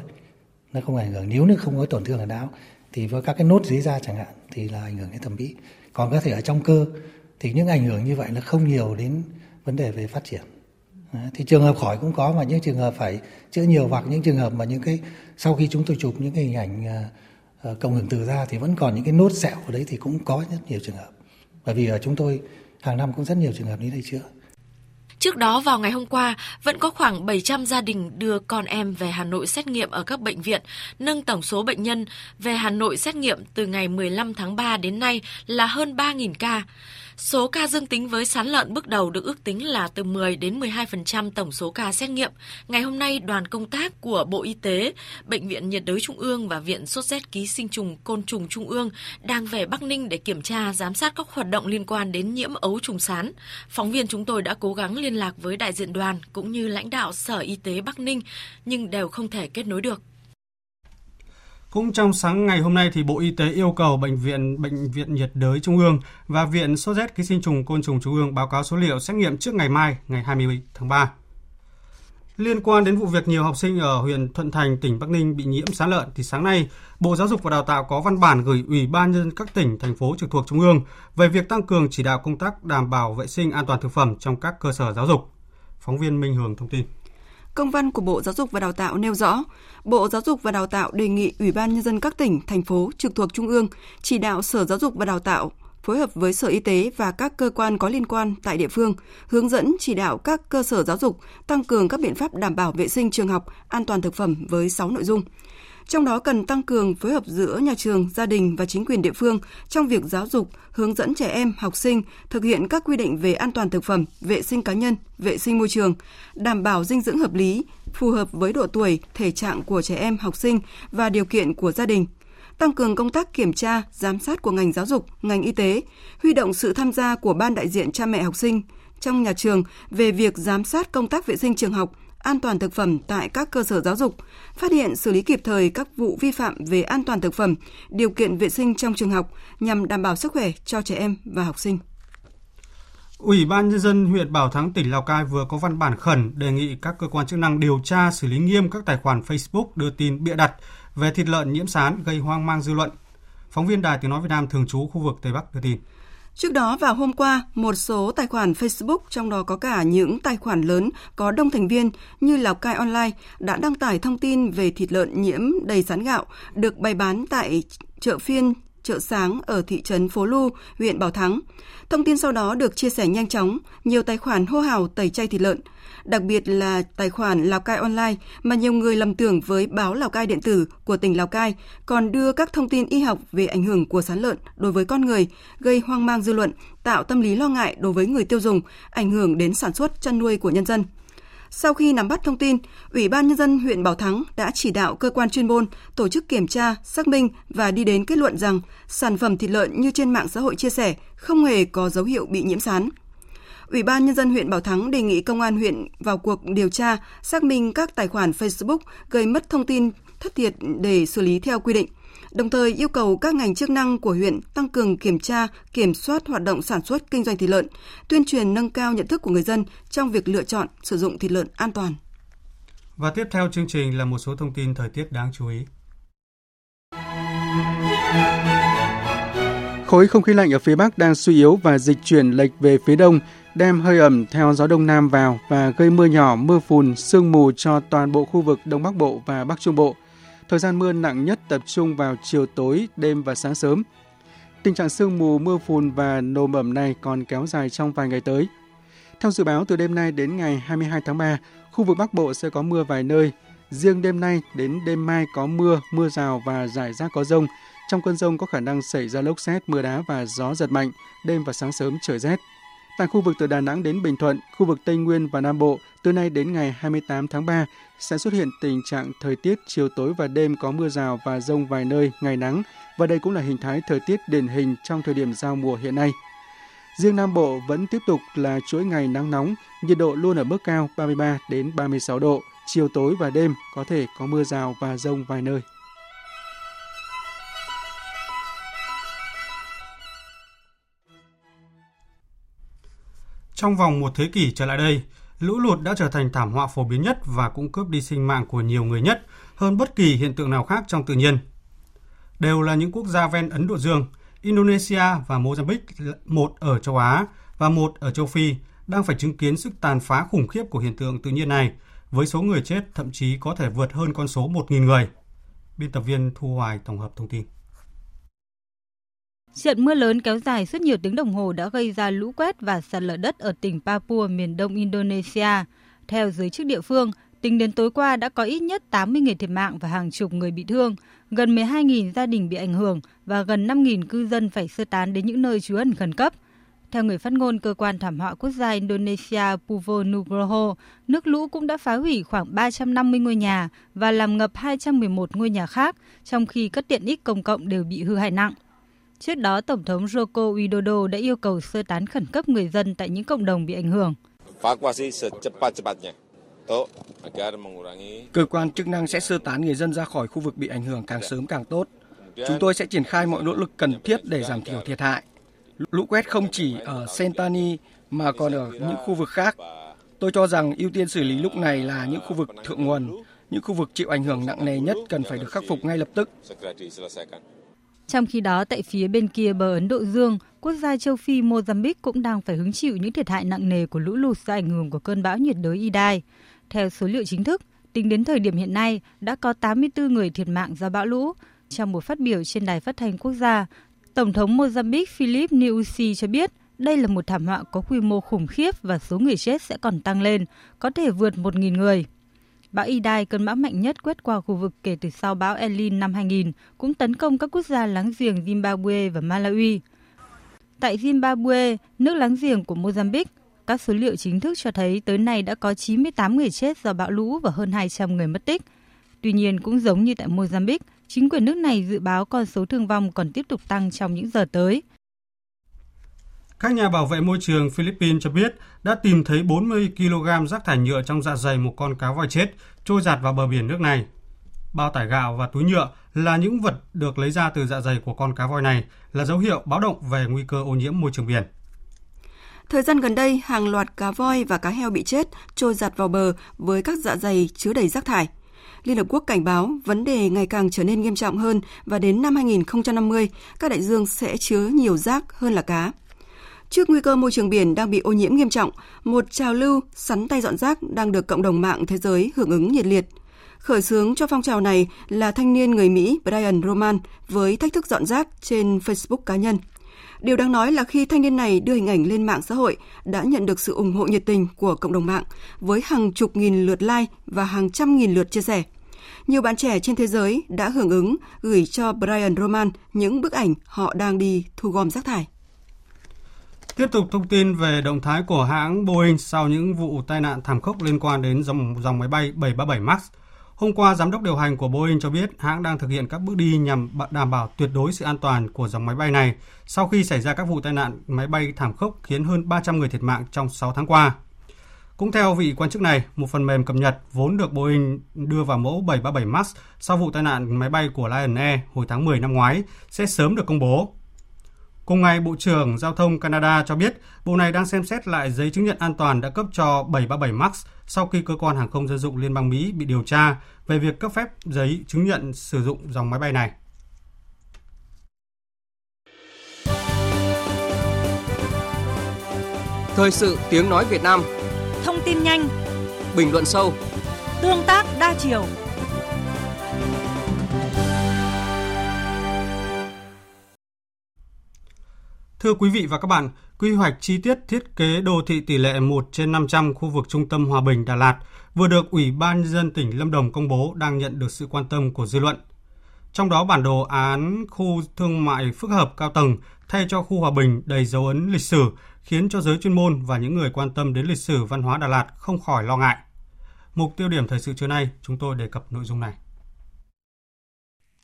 Nó không ảnh hưởng nếu nó không có tổn thương ở não thì với các cái nốt dưới da chẳng hạn thì là ảnh hưởng đến thẩm mỹ. Còn có thể ở trong cơ thì những ảnh hưởng như vậy là không nhiều đến vấn đề về phát triển. Thì trường hợp khỏi cũng có mà những trường hợp phải chữa nhiều hoặc những trường hợp mà những cái sau khi chúng tôi chụp những cái hình ảnh uh, cộng hưởng từ ra thì vẫn còn những cái nốt sẹo ở đấy thì cũng có rất nhiều trường hợp. Bởi vì ở chúng tôi hàng năm cũng rất nhiều trường hợp đến đây chữa. Trước đó vào ngày hôm qua, vẫn có khoảng 700 gia đình đưa con em về Hà Nội xét nghiệm ở các bệnh viện, nâng tổng số bệnh nhân về Hà Nội xét nghiệm từ ngày 15 tháng 3 đến nay là hơn 3.000 ca. Số ca dương tính với sán lợn bước đầu được ước tính là từ 10 đến 12% tổng số ca xét nghiệm. Ngày hôm nay, đoàn công tác của Bộ Y tế, Bệnh viện nhiệt đới Trung ương và Viện sốt rét ký sinh trùng côn trùng Trung ương đang về Bắc Ninh để kiểm tra, giám sát các hoạt động liên quan đến nhiễm ấu trùng sán. Phóng viên chúng tôi đã cố gắng liên lạc với đại diện đoàn cũng như lãnh đạo Sở Y tế Bắc Ninh nhưng đều không thể kết nối được. Cũng trong sáng ngày hôm nay thì Bộ Y tế yêu cầu bệnh viện Bệnh viện nhiệt đới Trung ương và Viện sốt rét ký sinh trùng côn trùng Trung ương báo cáo số liệu xét nghiệm trước ngày mai, ngày 20 tháng 3. Liên quan đến vụ việc nhiều học sinh ở huyện Thuận Thành, tỉnh Bắc Ninh bị nhiễm sán lợn thì sáng nay, Bộ Giáo dục và Đào tạo có văn bản gửi Ủy ban nhân dân các tỉnh, thành phố trực thuộc Trung ương về việc tăng cường chỉ đạo công tác đảm bảo vệ sinh an toàn thực phẩm trong các cơ sở giáo dục. Phóng viên Minh Hường thông tin. Công văn của Bộ Giáo dục và Đào tạo nêu rõ, Bộ Giáo dục và Đào tạo đề nghị Ủy ban Nhân dân các tỉnh, thành phố trực thuộc Trung ương chỉ đạo Sở Giáo dục và Đào tạo phối hợp với Sở Y tế và các cơ quan có liên quan tại địa phương, hướng dẫn chỉ đạo các cơ sở giáo dục tăng cường các biện pháp đảm bảo vệ sinh trường học, an toàn thực phẩm với 6 nội dung. Trong đó cần tăng cường phối hợp giữa nhà trường, gia đình và chính quyền địa phương trong việc giáo dục, hướng dẫn trẻ em, học sinh thực hiện các quy định về an toàn thực phẩm, vệ sinh cá nhân, vệ sinh môi trường, đảm bảo dinh dưỡng hợp lý, phù hợp với độ tuổi, thể trạng của trẻ em, học sinh và điều kiện của gia đình. Tăng cường công tác kiểm tra, giám sát của ngành giáo dục, ngành y tế, huy động sự tham gia của ban đại diện cha mẹ học sinh trong nhà trường về việc giám sát công tác vệ sinh trường học, an toàn thực phẩm tại các cơ sở giáo dục, phát hiện xử lý kịp thời các vụ vi phạm về an toàn thực phẩm, điều kiện vệ sinh trong trường học nhằm đảm bảo sức khỏe cho trẻ em và học sinh. Ủy ban nhân dân huyện Bảo Thắng tỉnh Lào Cai vừa có văn bản khẩn đề nghị các cơ quan chức năng điều tra xử lý nghiêm các tài khoản Facebook đưa tin bịa đặt về thịt lợn nhiễm sán gây hoang mang dư luận. Phóng viên Đài Tiếng nói Việt Nam thường trú khu vực Tây Bắc đưa tin. Trước đó vào hôm qua, một số tài khoản Facebook trong đó có cả những tài khoản lớn có đông thành viên như Lào Cai Online đã đăng tải thông tin về thịt lợn nhiễm đầy sán gạo được bày bán tại chợ phiên chợ sáng ở thị trấn Phố Lu, huyện Bảo Thắng. Thông tin sau đó được chia sẻ nhanh chóng, nhiều tài khoản hô hào tẩy chay thịt lợn, đặc biệt là tài khoản Lào Cai Online mà nhiều người lầm tưởng với báo Lào Cai điện tử của tỉnh Lào Cai, còn đưa các thông tin y học về ảnh hưởng của sán lợn đối với con người, gây hoang mang dư luận, tạo tâm lý lo ngại đối với người tiêu dùng, ảnh hưởng đến sản xuất chăn nuôi của nhân dân. Sau khi nắm bắt thông tin, Ủy ban Nhân dân huyện Bảo Thắng đã chỉ đạo cơ quan chuyên môn tổ chức kiểm tra, xác minh và đi đến kết luận rằng sản phẩm thịt lợn như trên mạng xã hội chia sẻ không hề có dấu hiệu bị nhiễm sán. Ủy ban Nhân dân huyện Bảo Thắng đề nghị công an huyện vào cuộc điều tra, xác minh các tài khoản Facebook gây mất thông tin thất thiệt để xử lý theo quy định. đồng thời yêu cầu các ngành chức năng của huyện tăng cường kiểm tra, kiểm soát hoạt động sản xuất kinh doanh thịt lợn, tuyên truyền nâng cao nhận thức của người dân trong việc lựa chọn sử dụng thịt lợn an toàn. Và tiếp theo chương trình là một số thông tin thời tiết đáng chú ý. Khối không khí lạnh ở phía Bắc đang suy yếu và dịch chuyển lệch về phía đông, đem hơi ẩm theo gió đông nam vào và gây mưa nhỏ, mưa phùn, sương mù cho toàn bộ khu vực Đông Bắc Bộ và Bắc Trung Bộ. Thời gian mưa nặng nhất tập trung vào chiều tối, đêm và sáng sớm. Tình trạng sương mù, mưa phùn và nồm ẩm này còn kéo dài trong vài ngày tới. Theo dự báo từ đêm nay đến ngày 22 tháng 3, khu vực Bắc Bộ sẽ có mưa vài nơi. Riêng đêm nay đến đêm mai có mưa, mưa rào và rải rác có rông. Trong cơn rông có khả năng xảy ra lốc xét, mưa đá và gió giật mạnh, đêm và sáng sớm trời rét. Tại khu vực từ Đà Nẵng đến Bình Thuận, khu vực Tây Nguyên và Nam Bộ, từ nay đến ngày 28 tháng 3 sẽ xuất hiện tình trạng thời tiết chiều tối và đêm có mưa rào và rông vài nơi, ngày nắng, và đây cũng là hình thái thời tiết điển hình trong thời điểm giao mùa hiện nay. Riêng Nam Bộ vẫn tiếp tục là chuỗi ngày nắng nóng, nhiệt độ luôn ở mức cao 33 đến 36 độ, chiều tối và đêm có thể có mưa rào và rông vài nơi. Trong vòng một thế kỷ trở lại đây, lũ lụt đã trở thành thảm họa phổ biến nhất và cũng cướp đi sinh mạng của nhiều người nhất hơn bất kỳ hiện tượng nào khác trong tự nhiên. Đều là những quốc gia ven Ấn Độ Dương, Indonesia và Mozambique, một ở châu Á và một ở châu Phi, đang phải chứng kiến sức tàn phá khủng khiếp của hiện tượng tự nhiên này, với số người chết thậm chí có thể vượt hơn con số 1.000 người. Biên tập viên Thu Hoài tổng hợp thông tin. Trận mưa lớn kéo dài suốt nhiều tiếng đồng hồ đã gây ra lũ quét và sạt lở đất ở tỉnh Papua, miền đông Indonesia. Theo giới chức địa phương, tính đến tối qua đã có ít nhất 80 người thiệt mạng và hàng chục người bị thương, gần 12.000 gia đình bị ảnh hưởng và gần 5.000 cư dân phải sơ tán đến những nơi trú ẩn khẩn cấp. Theo người phát ngôn cơ quan thảm họa quốc gia Indonesia Puvo Nugroho, nước lũ cũng đã phá hủy khoảng 350 ngôi nhà và làm ngập 211 ngôi nhà khác, trong khi các tiện ích công cộng đều bị hư hại nặng. Trước đó, Tổng thống Joko Widodo đã yêu cầu sơ tán khẩn cấp người dân tại những cộng đồng bị ảnh hưởng. Cơ quan chức năng sẽ sơ tán người dân ra khỏi khu vực bị ảnh hưởng càng sớm càng tốt. Chúng tôi sẽ triển khai mọi nỗ lực cần thiết để giảm thiểu thiệt hại. Lũ quét không chỉ ở Sentani mà còn ở những khu vực khác. Tôi cho rằng ưu tiên xử lý lúc này là những khu vực thượng nguồn, những khu vực chịu ảnh hưởng nặng nề nhất cần phải được khắc phục ngay lập tức. Trong khi đó, tại phía bên kia bờ Ấn Độ Dương, quốc gia châu Phi Mozambique cũng đang phải hứng chịu những thiệt hại nặng nề của lũ lụt do ảnh hưởng của cơn bão nhiệt đới Idai. Theo số liệu chính thức, tính đến thời điểm hiện nay đã có 84 người thiệt mạng do bão lũ. Trong một phát biểu trên đài phát thanh quốc gia, Tổng thống Mozambique Philip Nyusi cho biết đây là một thảm họa có quy mô khủng khiếp và số người chết sẽ còn tăng lên, có thể vượt 1.000 người. Bão Idai, cơn bão mạnh nhất quét qua khu vực kể từ sau bão Elin năm 2000, cũng tấn công các quốc gia láng giềng Zimbabwe và Malawi. Tại Zimbabwe, nước láng giềng của Mozambique, các số liệu chính thức cho thấy tới nay đã có 98 người chết do bão lũ và hơn 200 người mất tích. Tuy nhiên, cũng giống như tại Mozambique, chính quyền nước này dự báo con số thương vong còn tiếp tục tăng trong những giờ tới. Các nhà bảo vệ môi trường Philippines cho biết đã tìm thấy 40 kg rác thải nhựa trong dạ dày một con cá voi chết trôi giạt vào bờ biển nước này. Bao tải gạo và túi nhựa là những vật được lấy ra từ dạ dày của con cá voi này là dấu hiệu báo động về nguy cơ ô nhiễm môi trường biển. Thời gian gần đây, hàng loạt cá voi và cá heo bị chết trôi giạt vào bờ với các dạ dày chứa đầy rác thải. Liên Hợp Quốc cảnh báo vấn đề ngày càng trở nên nghiêm trọng hơn và đến năm 2050, các đại dương sẽ chứa nhiều rác hơn là cá. Trước nguy cơ môi trường biển đang bị ô nhiễm nghiêm trọng, một trào lưu sắn tay dọn rác đang được cộng đồng mạng thế giới hưởng ứng nhiệt liệt. Khởi xướng cho phong trào này là thanh niên người Mỹ Brian Roman với thách thức dọn rác trên Facebook cá nhân. Điều đáng nói là khi thanh niên này đưa hình ảnh lên mạng xã hội đã nhận được sự ủng hộ nhiệt tình của cộng đồng mạng với hàng chục nghìn lượt like và hàng trăm nghìn lượt chia sẻ. Nhiều bạn trẻ trên thế giới đã hưởng ứng gửi cho Brian Roman những bức ảnh họ đang đi thu gom rác thải. Tiếp tục thông tin về động thái của hãng Boeing sau những vụ tai nạn thảm khốc liên quan đến dòng dòng máy bay 737 MAX. Hôm qua, giám đốc điều hành của Boeing cho biết hãng đang thực hiện các bước đi nhằm đảm bảo tuyệt đối sự an toàn của dòng máy bay này sau khi xảy ra các vụ tai nạn máy bay thảm khốc khiến hơn 300 người thiệt mạng trong 6 tháng qua. Cũng theo vị quan chức này, một phần mềm cập nhật vốn được Boeing đưa vào mẫu 737 MAX sau vụ tai nạn máy bay của Lion Air hồi tháng 10 năm ngoái sẽ sớm được công bố. Cùng ngày, Bộ trưởng Giao thông Canada cho biết bộ này đang xem xét lại giấy chứng nhận an toàn đã cấp cho 737 MAX sau khi cơ quan hàng không dân dụng Liên bang Mỹ bị điều tra về việc cấp phép giấy chứng nhận sử dụng dòng máy bay này. Thời sự tiếng nói Việt Nam. Thông tin nhanh. Bình luận sâu. Tương tác đa chiều Thưa quý vị và các bạn, quy hoạch chi tiết thiết kế đô thị tỷ lệ 1 trên 500 khu vực trung tâm Hòa Bình, Đà Lạt vừa được Ủy ban nhân dân tỉnh Lâm Đồng công bố đang nhận được sự quan tâm của dư luận. Trong đó bản đồ án khu thương mại phức hợp cao tầng thay cho khu Hòa Bình đầy dấu ấn lịch sử khiến cho giới chuyên môn và những người quan tâm đến lịch sử văn hóa Đà Lạt không khỏi lo ngại. Mục tiêu điểm thời sự trưa nay, chúng tôi đề cập nội dung này.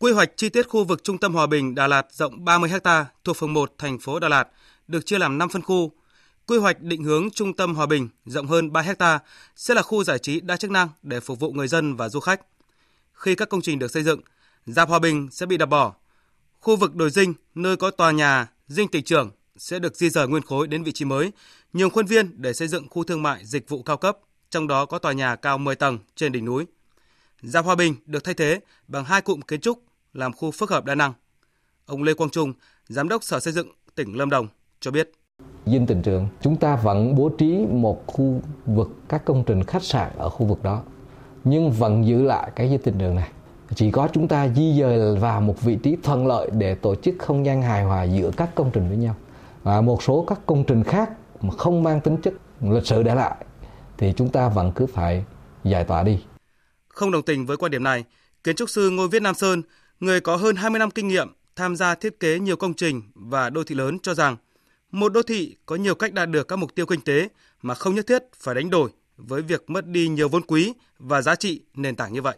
Quy hoạch chi tiết khu vực trung tâm Hòa Bình Đà Lạt rộng 30 ha thuộc phường 1 thành phố Đà Lạt được chia làm 5 phân khu. Quy hoạch định hướng trung tâm Hòa Bình rộng hơn 3 ha sẽ là khu giải trí đa chức năng để phục vụ người dân và du khách. Khi các công trình được xây dựng, Giáp Hòa Bình sẽ bị đập bỏ. Khu vực đồi dinh nơi có tòa nhà dinh tỉnh trưởng sẽ được di rời nguyên khối đến vị trí mới, nhường khuôn viên để xây dựng khu thương mại dịch vụ cao cấp, trong đó có tòa nhà cao 10 tầng trên đỉnh núi. Giáp Hòa Bình được thay thế bằng hai cụm kiến trúc làm khu phức hợp đa năng. Ông Lê Quang Trung, Giám đốc Sở Xây dựng tỉnh Lâm Đồng cho biết. Dinh tỉnh trường, chúng ta vẫn bố trí một khu vực các công trình khách sạn ở khu vực đó, nhưng vẫn giữ lại cái dinh tỉnh trường này. Chỉ có chúng ta di dời vào một vị trí thuận lợi để tổ chức không gian hài hòa giữa các công trình với nhau. Và một số các công trình khác mà không mang tính chất lịch sử để lại thì chúng ta vẫn cứ phải giải tỏa đi. Không đồng tình với quan điểm này, kiến trúc sư Ngô Viết Nam Sơn, người có hơn 20 năm kinh nghiệm tham gia thiết kế nhiều công trình và đô thị lớn cho rằng một đô thị có nhiều cách đạt được các mục tiêu kinh tế mà không nhất thiết phải đánh đổi với việc mất đi nhiều vốn quý và giá trị nền tảng như vậy.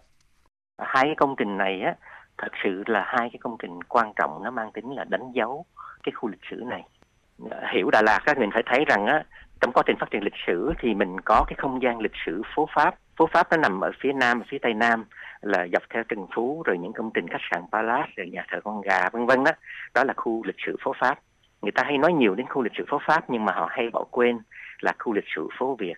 Hai cái công trình này á, thật sự là hai cái công trình quan trọng nó mang tính là đánh dấu cái khu lịch sử này. Hiểu Đà Lạt các mình phải thấy rằng á, trong quá trình phát triển lịch sử thì mình có cái không gian lịch sử phố Pháp. Phố Pháp nó nằm ở phía nam, và phía tây nam là dọc theo Trần Phú rồi những công trình khách sạn Palace rồi nhà thờ con gà vân vân đó. Đó là khu lịch sử phố Pháp. Người ta hay nói nhiều đến khu lịch sử phố Pháp nhưng mà họ hay bỏ quên là khu lịch sử phố Việt.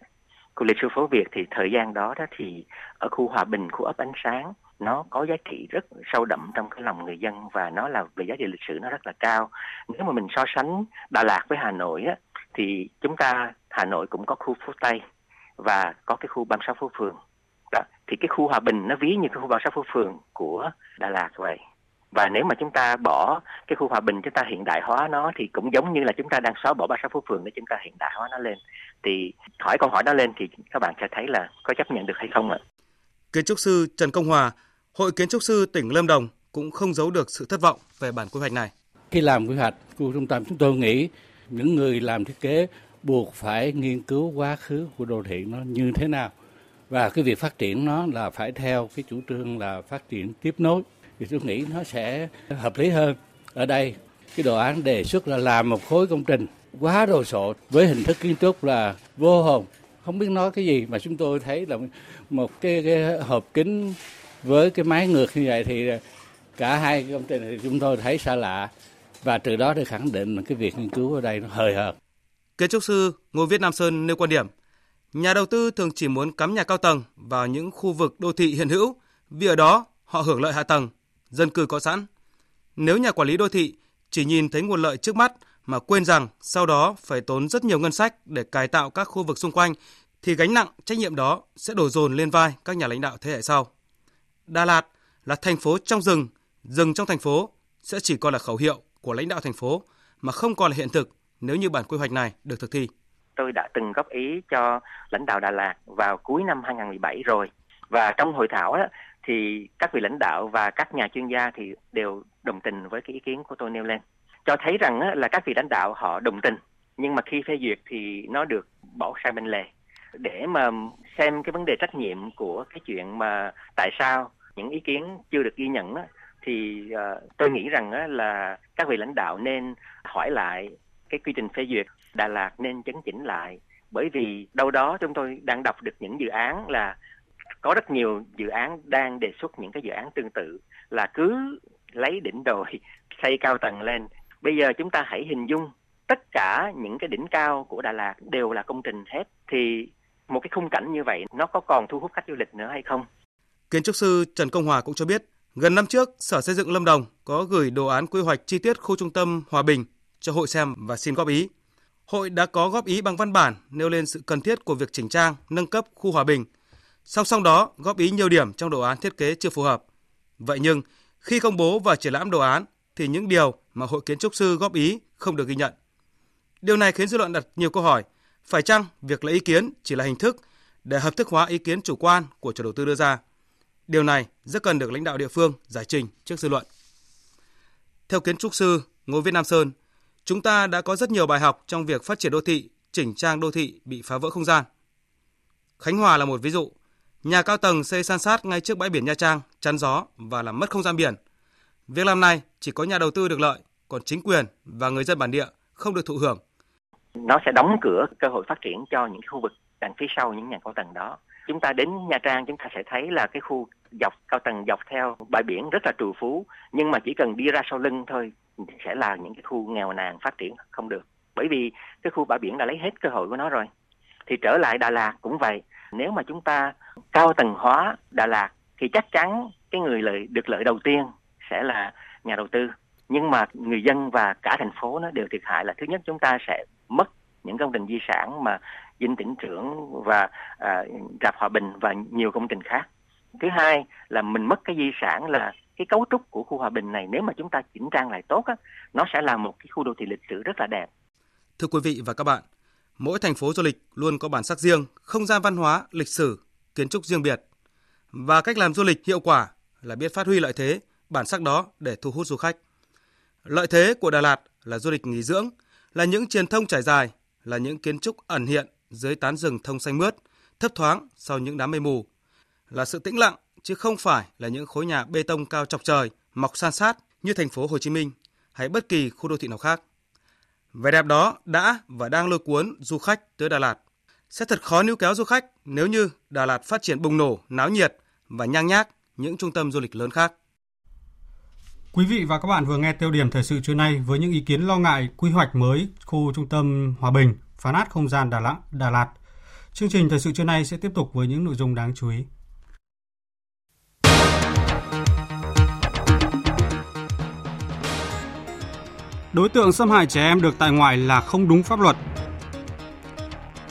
Khu lịch sử phố Việt thì thời gian đó đó thì ở khu Hòa Bình, khu ấp Ánh Sáng nó có giá trị rất sâu đậm trong cái lòng người dân và nó là về giá trị lịch sử nó rất là cao. Nếu mà mình so sánh Đà Lạt với Hà Nội á, thì chúng ta Hà Nội cũng có khu phố Tây và có cái khu 36 phố phường. Đó. Thì cái khu Hòa Bình nó ví như cái khu 36 phố phường của Đà Lạt vậy. Và nếu mà chúng ta bỏ cái khu hòa bình chúng ta hiện đại hóa nó thì cũng giống như là chúng ta đang xóa bỏ 36 phố phường để chúng ta hiện đại hóa nó lên. Thì hỏi câu hỏi đó lên thì các bạn sẽ thấy là có chấp nhận được hay không ạ? Kiến trúc sư Trần Công Hòa, Hội Kiến trúc sư tỉnh Lâm Đồng cũng không giấu được sự thất vọng về bản quy hoạch này. Khi làm quy hoạch khu trung tâm chúng tôi nghĩ những người làm thiết kế buộc phải nghiên cứu quá khứ của đô thị nó như thế nào và cái việc phát triển nó là phải theo cái chủ trương là phát triển tiếp nối. Thì tôi nghĩ nó sẽ hợp lý hơn ở đây. Cái đồ án đề xuất là làm một khối công trình quá đồ sộ với hình thức kiến trúc là vô hồn. Không biết nói cái gì mà chúng tôi thấy là một cái, cái hộp kính với cái máy ngược như vậy thì cả hai công trình thì chúng tôi thấy xa lạ. Và từ đó để khẳng định là cái việc nghiên cứu ở đây nó hời hợt. Kiến trúc sư Ngô Viết Nam Sơn nêu quan điểm, nhà đầu tư thường chỉ muốn cắm nhà cao tầng vào những khu vực đô thị hiện hữu vì ở đó họ hưởng lợi hạ tầng dân cư có sẵn. Nếu nhà quản lý đô thị chỉ nhìn thấy nguồn lợi trước mắt mà quên rằng sau đó phải tốn rất nhiều ngân sách để cải tạo các khu vực xung quanh thì gánh nặng trách nhiệm đó sẽ đổ dồn lên vai các nhà lãnh đạo thế hệ sau. Đà Lạt là thành phố trong rừng, rừng trong thành phố sẽ chỉ còn là khẩu hiệu của lãnh đạo thành phố mà không còn là hiện thực nếu như bản quy hoạch này được thực thi. Tôi đã từng góp ý cho lãnh đạo Đà Lạt vào cuối năm 2017 rồi. Và trong hội thảo đó, thì các vị lãnh đạo và các nhà chuyên gia thì đều đồng tình với cái ý kiến của tôi nêu lên. Cho thấy rằng là các vị lãnh đạo họ đồng tình nhưng mà khi phê duyệt thì nó được bỏ sang bên lề. Để mà xem cái vấn đề trách nhiệm của cái chuyện mà tại sao những ý kiến chưa được ghi nhận thì ờ, tôi nghĩ rằng là các vị lãnh đạo nên hỏi lại cái quy trình phê duyệt Đà Lạt nên chấn chỉnh lại bởi vì đâu đó chúng tôi đang đọc được những dự án là có rất nhiều dự án đang đề xuất những cái dự án tương tự là cứ lấy đỉnh đồi xây cao tầng lên bây giờ chúng ta hãy hình dung tất cả những cái đỉnh cao của Đà Lạt đều là công trình hết thì một cái khung cảnh như vậy nó có còn thu hút khách du lịch nữa hay không? Kiến trúc sư Trần Công Hòa cũng cho biết, gần năm trước, Sở Xây dựng Lâm Đồng có gửi đồ án quy hoạch chi tiết khu trung tâm Hòa Bình cho hội xem và xin góp ý. Hội đã có góp ý bằng văn bản nêu lên sự cần thiết của việc chỉnh trang, nâng cấp khu Hòa Bình. Song song đó, góp ý nhiều điểm trong đồ án thiết kế chưa phù hợp. Vậy nhưng, khi công bố và triển lãm đồ án thì những điều mà hội kiến trúc sư góp ý không được ghi nhận. Điều này khiến dư luận đặt nhiều câu hỏi, phải chăng việc lấy ý kiến chỉ là hình thức để hợp thức hóa ý kiến chủ quan của chủ đầu tư đưa ra? Điều này rất cần được lãnh đạo địa phương giải trình trước dư luận. Theo kiến trúc sư Ngô Viết Nam Sơn, chúng ta đã có rất nhiều bài học trong việc phát triển đô thị, chỉnh trang đô thị bị phá vỡ không gian. Khánh Hòa là một ví dụ. Nhà cao tầng xây san sát ngay trước bãi biển Nha Trang, chắn gió và làm mất không gian biển. Việc làm này chỉ có nhà đầu tư được lợi, còn chính quyền và người dân bản địa không được thụ hưởng. Nó sẽ đóng cửa cơ hội phát triển cho những khu vực đằng phía sau những nhà cao tầng đó. Chúng ta đến Nha Trang chúng ta sẽ thấy là cái khu dọc cao tầng dọc theo bãi biển rất là trù phú, nhưng mà chỉ cần đi ra sau lưng thôi sẽ là những cái khu nghèo nàn phát triển không được. Bởi vì cái khu bãi biển đã lấy hết cơ hội của nó rồi. Thì trở lại Đà Lạt cũng vậy. Nếu mà chúng ta cao tầng hóa Đà Lạt thì chắc chắn cái người lợi được lợi đầu tiên sẽ là nhà đầu tư nhưng mà người dân và cả thành phố nó đều thiệt hại là thứ nhất chúng ta sẽ mất những công trình di sản mà dinh tỉnh trưởng và à, rạp hòa bình và nhiều công trình khác thứ hai là mình mất cái di sản là cái cấu trúc của khu hòa bình này nếu mà chúng ta chỉnh trang lại tốt á nó sẽ là một cái khu đô thị lịch sử rất là đẹp. Thưa quý vị và các bạn mỗi thành phố du lịch luôn có bản sắc riêng không gian văn hóa lịch sử kiến trúc riêng biệt. Và cách làm du lịch hiệu quả là biết phát huy lợi thế bản sắc đó để thu hút du khách. Lợi thế của Đà Lạt là du lịch nghỉ dưỡng, là những truyền thông trải dài, là những kiến trúc ẩn hiện dưới tán rừng thông xanh mướt, thấp thoáng sau những đám mây mù, là sự tĩnh lặng chứ không phải là những khối nhà bê tông cao chọc trời mọc san sát như thành phố Hồ Chí Minh hay bất kỳ khu đô thị nào khác. Vẻ đẹp đó đã và đang lôi cuốn du khách tới Đà Lạt. Sẽ thật khó níu kéo du khách nếu như Đà Lạt phát triển bùng nổ, náo nhiệt và nhang nhác những trung tâm du lịch lớn khác. Quý vị và các bạn vừa nghe tiêu điểm thời sự trưa nay với những ý kiến lo ngại quy hoạch mới khu trung tâm Hòa Bình, phá nát không gian Đà Lạt. Đà Lạt. Chương trình thời sự trưa nay sẽ tiếp tục với những nội dung đáng chú ý. Đối tượng xâm hại trẻ em được tại ngoại là không đúng pháp luật.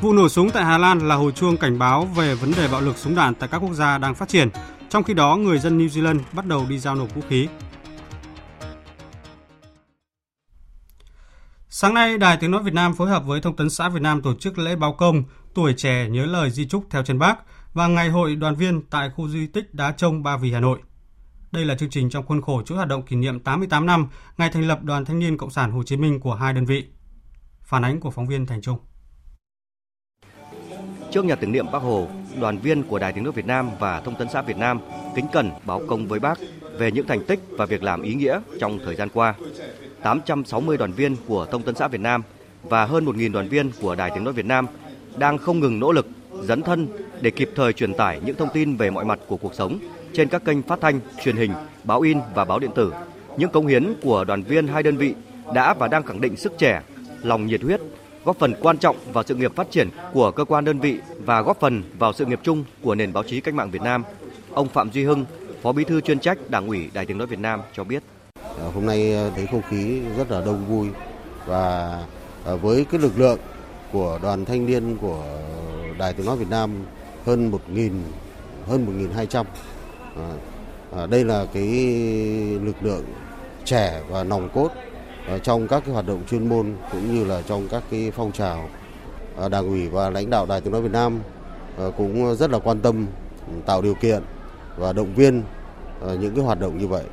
Vụ nổ súng tại Hà Lan là hồi chuông cảnh báo về vấn đề bạo lực súng đạn tại các quốc gia đang phát triển. Trong khi đó, người dân New Zealand bắt đầu đi giao nộp vũ khí. Sáng nay, Đài Tiếng Nói Việt Nam phối hợp với Thông tấn xã Việt Nam tổ chức lễ báo công Tuổi trẻ nhớ lời di trúc theo chân bác và Ngày hội đoàn viên tại khu di tích Đá Trông Ba Vì Hà Nội. Đây là chương trình trong khuôn khổ chuỗi hoạt động kỷ niệm 88 năm ngày thành lập Đoàn Thanh niên Cộng sản Hồ Chí Minh của hai đơn vị. Phản ánh của phóng viên Thành Trung. Trước nhà tưởng niệm Bác Hồ, đoàn viên của Đài Tiếng nói Việt Nam và Thông tấn xã Việt Nam kính cẩn báo công với Bác về những thành tích và việc làm ý nghĩa trong thời gian qua. 860 đoàn viên của Thông tấn xã Việt Nam và hơn 1.000 đoàn viên của Đài Tiếng nói Việt Nam đang không ngừng nỗ lực dấn thân để kịp thời truyền tải những thông tin về mọi mặt của cuộc sống trên các kênh phát thanh, truyền hình, báo in và báo điện tử. Những công hiến của đoàn viên hai đơn vị đã và đang khẳng định sức trẻ, lòng nhiệt huyết, góp phần quan trọng vào sự nghiệp phát triển của cơ quan đơn vị và góp phần vào sự nghiệp chung của nền báo chí cách mạng Việt Nam. Ông Phạm Duy Hưng, Phó Bí thư chuyên trách Đảng ủy Đài Tiếng nói Việt Nam cho biết. Ờ, hôm nay ờ, thấy không khí rất là đông vui và ờ, với cái lực lượng của đoàn thanh niên của Đài Tiếng nói Việt Nam hơn 1.000 hơn 1.200 à, đây là cái lực lượng trẻ và nòng cốt trong các cái hoạt động chuyên môn cũng như là trong các cái phong trào đảng ủy và lãnh đạo Đài Tiếng nói Việt Nam ờ, cũng rất là quan tâm ừ, tạo điều kiện và động viên ờ, những cái hoạt động như vậy.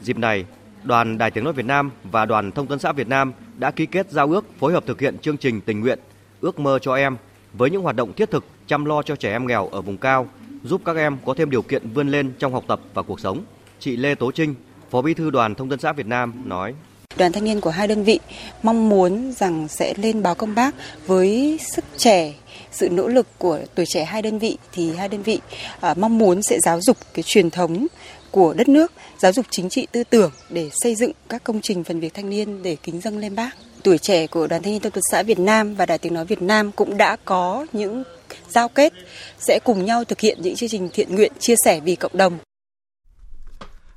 Dịp này, Đoàn Đài Tiếng nói Việt Nam và Đoàn Thông tấn xã Việt Nam đã ký kết giao ước phối hợp thực hiện chương trình tình nguyện Ước mơ cho em với những hoạt động thiết thực chăm lo cho trẻ em nghèo ở vùng cao, giúp các em có thêm điều kiện vươn lên trong học tập và cuộc sống. Chị Lê Tố Trinh, Phó Bí thư Đoàn Thông tấn xã Việt Nam nói: đoàn thanh niên của hai đơn vị mong muốn rằng sẽ lên báo công bác với sức trẻ sự nỗ lực của tuổi trẻ hai đơn vị thì hai đơn vị à, mong muốn sẽ giáo dục cái truyền thống của đất nước, giáo dục chính trị tư tưởng để xây dựng các công trình phần việc thanh niên để kính dâng lên bác. Tuổi trẻ của Đoàn Thanh niên Thông tấn xã Việt Nam và Đài Tiếng nói Việt Nam cũng đã có những giao kết sẽ cùng nhau thực hiện những chương trình thiện nguyện chia sẻ vì cộng đồng.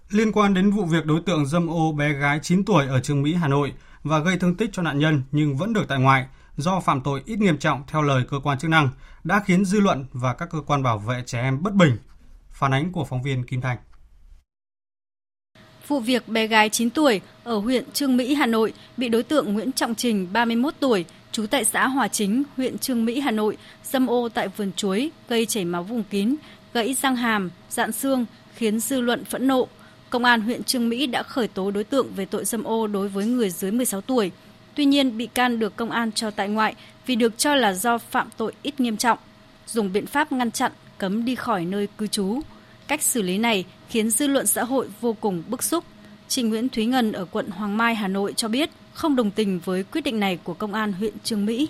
Liên quan đến vụ việc đối tượng dâm ô bé gái 9 tuổi ở Trường Mỹ, Hà Nội và gây thương tích cho nạn nhân nhưng vẫn được tại ngoại do phạm tội ít nghiêm trọng theo lời cơ quan chức năng đã khiến dư luận và các cơ quan bảo vệ trẻ em bất bình. Phản ánh của phóng viên Kim Thành. Vụ việc bé gái 9 tuổi ở huyện Trương Mỹ, Hà Nội bị đối tượng Nguyễn Trọng Trình, 31 tuổi, trú tại xã Hòa Chính, huyện Trương Mỹ, Hà Nội, dâm ô tại vườn chuối, gây chảy máu vùng kín, gãy răng hàm, dạn xương, khiến dư luận phẫn nộ. Công an huyện Trương Mỹ đã khởi tố đối tượng về tội dâm ô đối với người dưới 16 tuổi. Tuy nhiên, bị can được công an cho tại ngoại vì được cho là do phạm tội ít nghiêm trọng, dùng biện pháp ngăn chặn, cấm đi khỏi nơi cư trú. Cách xử lý này khiến dư luận xã hội vô cùng bức xúc. Chị Nguyễn Thúy Ngân ở quận Hoàng Mai, Hà Nội cho biết không đồng tình với quyết định này của công an huyện Trương Mỹ.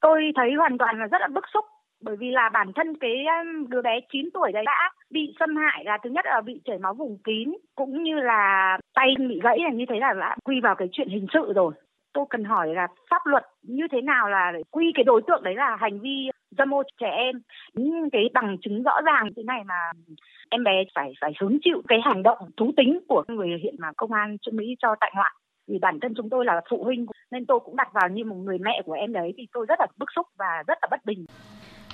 Tôi thấy hoàn toàn là rất là bức xúc, bởi vì là bản thân cái um, đứa bé 9 tuổi đấy đã bị xâm hại là thứ nhất là bị chảy máu vùng kín, cũng như là tay bị gãy là như thế là đã quy vào cái chuyện hình sự rồi. Tôi cần hỏi là pháp luật như thế nào là để quy cái đối tượng đấy là hành vi dâm ô trẻ em? Những cái bằng chứng rõ ràng thế này mà em bé phải phải hứng chịu cái hành động thú tính của người hiện mà công an trương mỹ cho tại ngoại vì bản thân chúng tôi là phụ huynh nên tôi cũng đặt vào như một người mẹ của em đấy thì tôi rất là bức xúc và rất là bất bình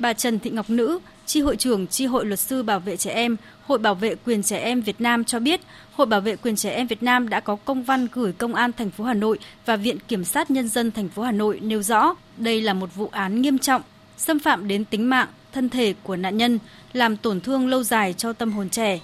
Bà Trần Thị Ngọc Nữ, tri hội trưởng tri hội luật sư bảo vệ trẻ em, Hội bảo vệ quyền trẻ em Việt Nam cho biết, Hội bảo vệ quyền trẻ em Việt Nam đã có công văn gửi Công an thành phố Hà Nội và Viện Kiểm sát Nhân dân thành phố Hà Nội nêu rõ đây là một vụ án nghiêm trọng, xâm phạm đến tính mạng, thân thể của nạn nhân, làm tổn thương lâu dài cho tâm hồn trẻ.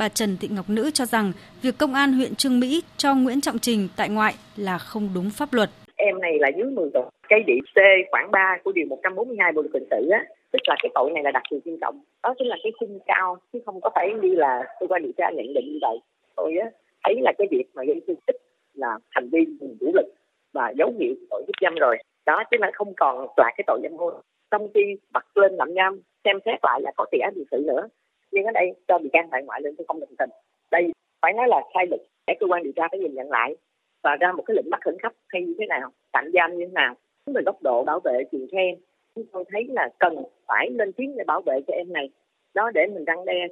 Bà Trần Thị Ngọc Nữ cho rằng việc công an huyện Trương Mỹ cho Nguyễn Trọng Trình tại ngoại là không đúng pháp luật. Em này là dưới 10 tuổi. Cái điểm C khoảng 3 của điều 142 Bộ luật hình sự á, tức là cái tội này là đặc biệt nghiêm trọng. Đó chính là cái khung cao chứ không có phải như là cơ quan điều tra nhận định như vậy. Tôi á, thấy là cái việc mà gây thương tích là hành vi dùng vũ lực và dấu hiệu tội hiếp dâm rồi. Đó chứ là không còn là cái tội dâm hôn. Trong khi bắt lên nằm nham xem xét lại là có tiền án hình sự nữa nhưng ở đây cho bị can tại ngoại lên tôi không đồng tình. Đây phải nói là sai lệch để cơ quan điều tra phải nhìn nhận lại và ra một cái lệnh bắt khẩn cấp hay như thế nào tạm giam như thế nào. Về góc độ bảo vệ quyền trẻ em. Chúng tôi thấy là cần phải lên tiếng để bảo vệ cho em này. Đó để mình răng đe.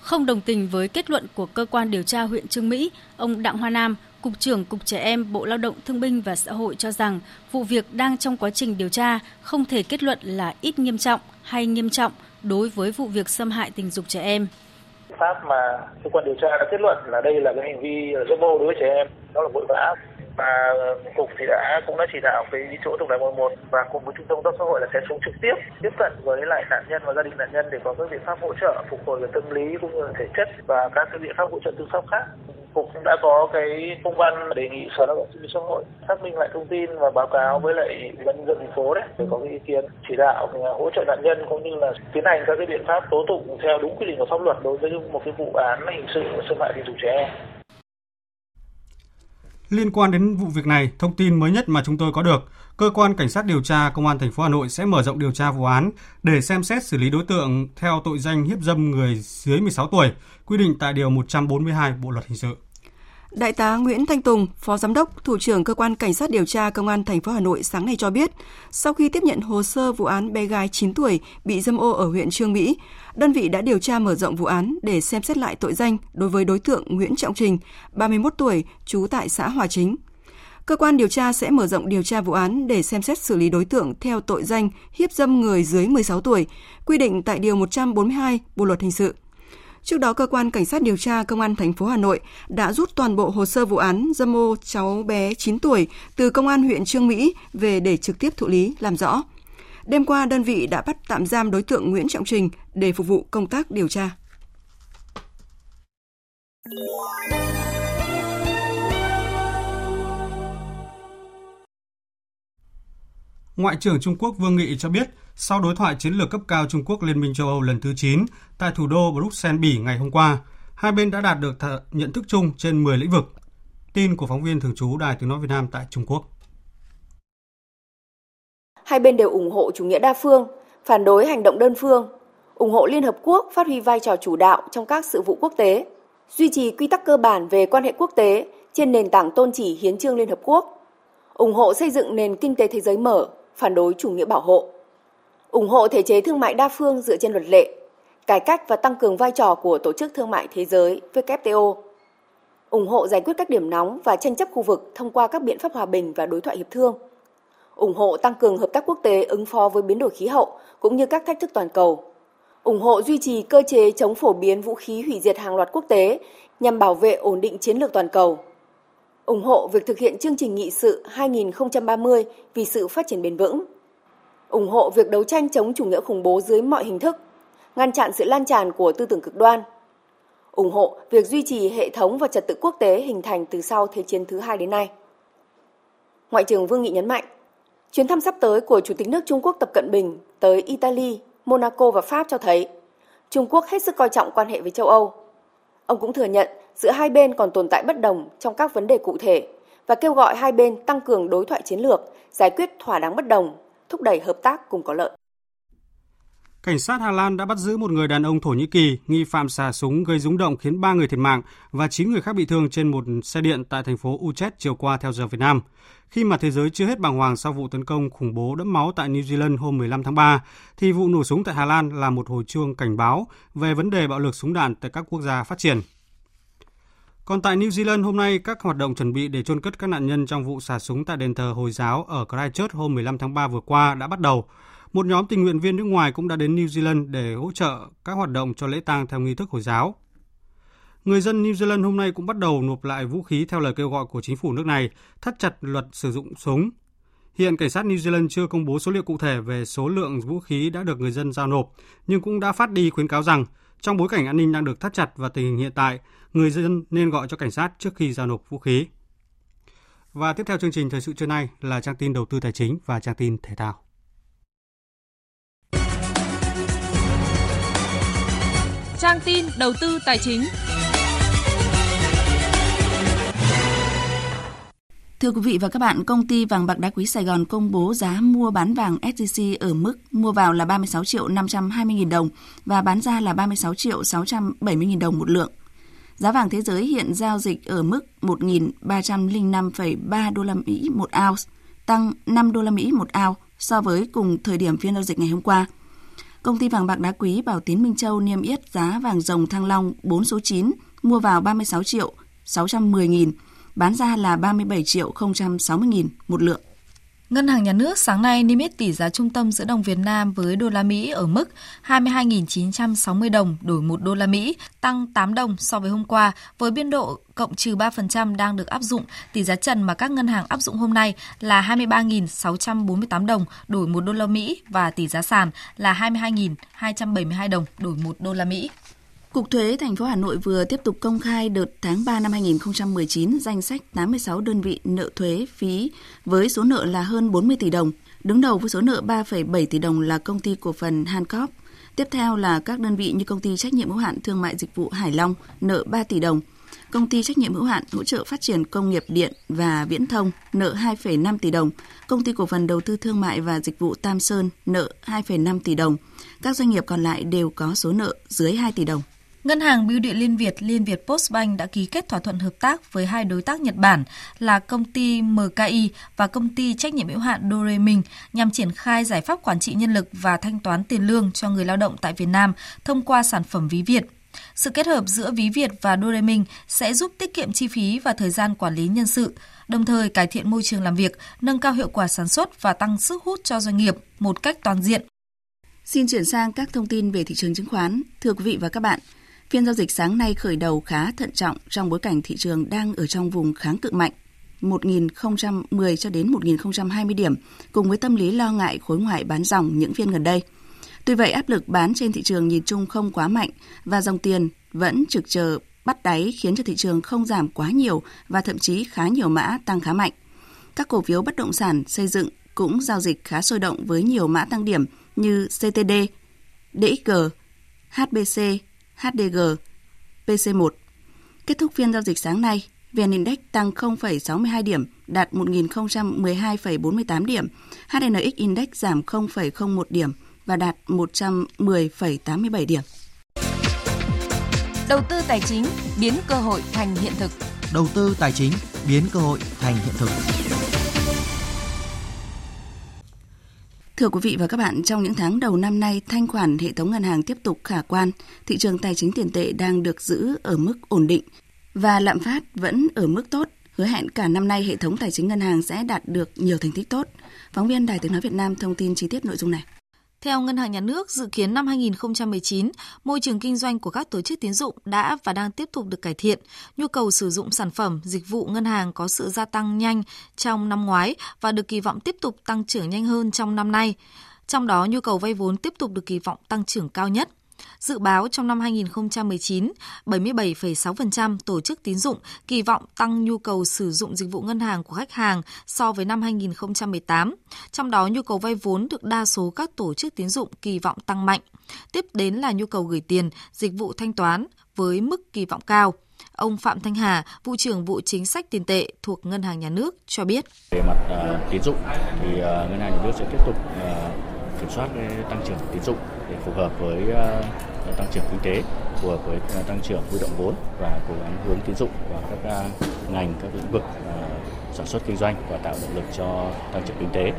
Không đồng tình với kết luận của cơ quan điều tra huyện Trương Mỹ, ông Đặng Hoa Nam, Cục trưởng Cục Trẻ Em Bộ Lao động Thương binh và Xã hội cho rằng vụ việc đang trong quá trình điều tra, không thể kết luận là ít nghiêm trọng hay nghiêm trọng đối với vụ việc xâm hại tình dục trẻ em. Pháp mà cơ quan điều tra đã kết luận là đây là cái hành vi dâm ô đối với trẻ em, đó là vội vã. Và cục thì đã cũng đã chỉ đạo cái chỗ tổng đài 11 và cùng với trung tâm tác xã hội là sẽ xuống trực tiếp tiếp cận với lại nạn nhân và gia đình nạn nhân để có các biện pháp hỗ trợ phục hồi về tâm lý cũng như là thể chất và các cái biện pháp hỗ trợ tư pháp khác cục cũng đã có cái công văn đề nghị sở lao động thương binh xã hội xác minh lại thông tin và báo cáo với lại ủy ban dân thành phố đấy để có cái ý kiến chỉ đạo hỗ trợ nạn nhân cũng như là tiến hành các cái biện pháp tố tụng theo đúng quy định của pháp luật đối với một cái vụ án hình sự xâm hại tình dục trẻ em Liên quan đến vụ việc này, thông tin mới nhất mà chúng tôi có được, cơ quan cảnh sát điều tra công an thành phố Hà Nội sẽ mở rộng điều tra vụ án để xem xét xử lý đối tượng theo tội danh hiếp dâm người dưới 16 tuổi, quy định tại điều 142 Bộ luật hình sự. Đại tá Nguyễn Thanh Tùng, Phó Giám đốc, Thủ trưởng Cơ quan Cảnh sát điều tra Công an thành phố Hà Nội sáng nay cho biết, sau khi tiếp nhận hồ sơ vụ án bé gái 9 tuổi bị dâm ô ở huyện Trương Mỹ, đơn vị đã điều tra mở rộng vụ án để xem xét lại tội danh đối với đối tượng Nguyễn Trọng Trình, 31 tuổi, trú tại xã Hòa Chính. Cơ quan điều tra sẽ mở rộng điều tra vụ án để xem xét xử lý đối tượng theo tội danh hiếp dâm người dưới 16 tuổi, quy định tại Điều 142 Bộ Luật Hình sự. Trước đó, cơ quan cảnh sát điều tra công an thành phố Hà Nội đã rút toàn bộ hồ sơ vụ án dâm ô cháu bé 9 tuổi từ công an huyện Trương Mỹ về để trực tiếp thụ lý làm rõ. Đêm qua, đơn vị đã bắt tạm giam đối tượng Nguyễn Trọng Trình để phục vụ công tác điều tra. Ngoại trưởng Trung Quốc Vương Nghị cho biết, sau đối thoại chiến lược cấp cao Trung Quốc Liên minh châu Âu lần thứ 9 tại thủ đô Bruxelles, Bỉ ngày hôm qua, hai bên đã đạt được nhận thức chung trên 10 lĩnh vực. Tin của phóng viên thường trú Đài Tiếng Nói Việt Nam tại Trung Quốc. Hai bên đều ủng hộ chủ nghĩa đa phương, phản đối hành động đơn phương, ủng hộ Liên Hợp Quốc phát huy vai trò chủ đạo trong các sự vụ quốc tế, duy trì quy tắc cơ bản về quan hệ quốc tế trên nền tảng tôn chỉ hiến trương Liên Hợp Quốc, ủng hộ xây dựng nền kinh tế thế giới mở, phản đối chủ nghĩa bảo hộ, ủng hộ thể chế thương mại đa phương dựa trên luật lệ, cải cách và tăng cường vai trò của Tổ chức Thương mại Thế giới WTO, ủng hộ giải quyết các điểm nóng và tranh chấp khu vực thông qua các biện pháp hòa bình và đối thoại hiệp thương, ủng hộ tăng cường hợp tác quốc tế ứng phó với biến đổi khí hậu cũng như các thách thức toàn cầu, ủng hộ duy trì cơ chế chống phổ biến vũ khí hủy diệt hàng loạt quốc tế nhằm bảo vệ ổn định chiến lược toàn cầu, ủng hộ việc thực hiện chương trình nghị sự 2030 vì sự phát triển bền vững, ủng hộ việc đấu tranh chống chủ nghĩa khủng bố dưới mọi hình thức, ngăn chặn sự lan tràn của tư tưởng cực đoan, ủng hộ việc duy trì hệ thống và trật tự quốc tế hình thành từ sau Thế chiến thứ hai đến nay. Ngoại trưởng Vương Nghị nhấn mạnh, chuyến thăm sắp tới của Chủ tịch nước Trung Quốc Tập Cận Bình tới Italy, Monaco và Pháp cho thấy Trung Quốc hết sức coi trọng quan hệ với châu Âu. Ông cũng thừa nhận giữa hai bên còn tồn tại bất đồng trong các vấn đề cụ thể và kêu gọi hai bên tăng cường đối thoại chiến lược, giải quyết thỏa đáng bất đồng, thúc đẩy hợp tác cùng có lợi. Cảnh sát Hà Lan đã bắt giữ một người đàn ông Thổ Nhĩ Kỳ nghi phạm xả súng gây rúng động khiến 3 người thiệt mạng và 9 người khác bị thương trên một xe điện tại thành phố Utrecht chiều qua theo giờ Việt Nam. Khi mà thế giới chưa hết bàng hoàng sau vụ tấn công khủng bố đẫm máu tại New Zealand hôm 15 tháng 3, thì vụ nổ súng tại Hà Lan là một hồi chuông cảnh báo về vấn đề bạo lực súng đạn tại các quốc gia phát triển. Còn tại New Zealand hôm nay, các hoạt động chuẩn bị để chôn cất các nạn nhân trong vụ xả súng tại đền thờ Hồi giáo ở Christchurch hôm 15 tháng 3 vừa qua đã bắt đầu. Một nhóm tình nguyện viên nước ngoài cũng đã đến New Zealand để hỗ trợ các hoạt động cho lễ tang theo nghi thức Hồi giáo. Người dân New Zealand hôm nay cũng bắt đầu nộp lại vũ khí theo lời kêu gọi của chính phủ nước này, thắt chặt luật sử dụng súng. Hiện cảnh sát New Zealand chưa công bố số liệu cụ thể về số lượng vũ khí đã được người dân giao nộp, nhưng cũng đã phát đi khuyến cáo rằng trong bối cảnh an ninh đang được thắt chặt và tình hình hiện tại, người dân nên gọi cho cảnh sát trước khi giao nộp vũ khí. Và tiếp theo chương trình thời sự trưa nay là trang tin đầu tư tài chính và trang tin thể thao. Trang tin đầu tư tài chính. Thưa quý vị và các bạn, công ty vàng bạc đá quý Sài Gòn công bố giá mua bán vàng SJC ở mức mua vào là 36 triệu 520 nghìn đồng và bán ra là 36 triệu 670 nghìn đồng một lượng. Giá vàng thế giới hiện giao dịch ở mức 1.305,3 đô la Mỹ một ounce, tăng 5 đô la Mỹ một ounce so với cùng thời điểm phiên giao dịch ngày hôm qua. Công ty vàng bạc đá quý Bảo Tín Minh Châu niêm yết giá vàng rồng Thăng Long 4 số 9 mua vào 36 triệu 610 nghìn, bán ra là 37 triệu 060 nghìn một lượng. Ngân hàng Nhà nước sáng nay niêm yết tỷ giá trung tâm giữa đồng Việt Nam với đô la Mỹ ở mức 22.960 đồng đổi 1 đô la Mỹ, tăng 8 đồng so với hôm qua, với biên độ cộng trừ 3% đang được áp dụng. Tỷ giá trần mà các ngân hàng áp dụng hôm nay là 23.648 đồng đổi 1 đô la Mỹ và tỷ giá sàn là 22.272 đồng đổi 1 đô la Mỹ. Cục Thuế thành phố Hà Nội vừa tiếp tục công khai đợt tháng 3 năm 2019 danh sách 86 đơn vị nợ thuế phí với số nợ là hơn 40 tỷ đồng. Đứng đầu với số nợ 3,7 tỷ đồng là công ty cổ phần Hancock. Tiếp theo là các đơn vị như công ty trách nhiệm hữu hạn thương mại dịch vụ Hải Long nợ 3 tỷ đồng, công ty trách nhiệm hữu hạn hỗ trợ phát triển công nghiệp điện và viễn thông nợ 2,5 tỷ đồng, công ty cổ phần đầu tư thương mại và dịch vụ Tam Sơn nợ 2,5 tỷ đồng. Các doanh nghiệp còn lại đều có số nợ dưới 2 tỷ đồng. Ngân hàng Bưu điện Liên Việt Liên Việt Postbank đã ký kết thỏa thuận hợp tác với hai đối tác Nhật Bản là công ty MKI và công ty trách nhiệm hữu hạn Doremin nhằm triển khai giải pháp quản trị nhân lực và thanh toán tiền lương cho người lao động tại Việt Nam thông qua sản phẩm ví Việt. Sự kết hợp giữa ví Việt và Doremin sẽ giúp tiết kiệm chi phí và thời gian quản lý nhân sự, đồng thời cải thiện môi trường làm việc, nâng cao hiệu quả sản xuất và tăng sức hút cho doanh nghiệp một cách toàn diện. Xin chuyển sang các thông tin về thị trường chứng khoán. Thưa quý vị và các bạn, Phiên giao dịch sáng nay khởi đầu khá thận trọng trong bối cảnh thị trường đang ở trong vùng kháng cự mạnh. 1.010 cho đến 1.020 điểm, cùng với tâm lý lo ngại khối ngoại bán dòng những phiên gần đây. Tuy vậy, áp lực bán trên thị trường nhìn chung không quá mạnh và dòng tiền vẫn trực chờ bắt đáy khiến cho thị trường không giảm quá nhiều và thậm chí khá nhiều mã tăng khá mạnh. Các cổ phiếu bất động sản xây dựng cũng giao dịch khá sôi động với nhiều mã tăng điểm như CTD, DXG, HBC, HDG, PC1. Kết thúc phiên giao dịch sáng nay, VN Index tăng 0,62 điểm, đạt 1.012,48 điểm. HNX Index giảm 0,01 điểm và đạt 110,87 điểm. Đầu tư tài chính biến cơ hội thành hiện thực. Đầu tư tài chính biến cơ hội thành hiện thực. Thưa quý vị và các bạn, trong những tháng đầu năm nay, thanh khoản hệ thống ngân hàng tiếp tục khả quan, thị trường tài chính tiền tệ đang được giữ ở mức ổn định và lạm phát vẫn ở mức tốt, hứa hẹn cả năm nay hệ thống tài chính ngân hàng sẽ đạt được nhiều thành tích tốt. Phóng viên Đài Tiếng nói Việt Nam thông tin chi tiết nội dung này. Theo Ngân hàng Nhà nước, dự kiến năm 2019, môi trường kinh doanh của các tổ chức tín dụng đã và đang tiếp tục được cải thiện. Nhu cầu sử dụng sản phẩm, dịch vụ ngân hàng có sự gia tăng nhanh trong năm ngoái và được kỳ vọng tiếp tục tăng trưởng nhanh hơn trong năm nay. Trong đó, nhu cầu vay vốn tiếp tục được kỳ vọng tăng trưởng cao nhất. Dự báo trong năm 2019, 77,6% tổ chức tín dụng kỳ vọng tăng nhu cầu sử dụng dịch vụ ngân hàng của khách hàng so với năm 2018. Trong đó, nhu cầu vay vốn được đa số các tổ chức tín dụng kỳ vọng tăng mạnh. Tiếp đến là nhu cầu gửi tiền, dịch vụ thanh toán với mức kỳ vọng cao. Ông Phạm Thanh Hà, vụ trưởng vụ chính sách tiền tệ thuộc Ngân hàng Nhà nước cho biết. Về mặt uh, tín dụng thì uh, Ngân hàng Nhà nước sẽ tiếp tục uh, kiểm soát ờ, tăng trưởng tín dụng để phù hợp với ờ, tăng trưởng kinh tế, phù hợp với ờ, tăng trưởng huy động vốn và cố gắng hướng tín dụng vào các ngành, các lĩnh vực sản xuất kinh doanh và tạo động lực cho tăng trưởng kinh tế.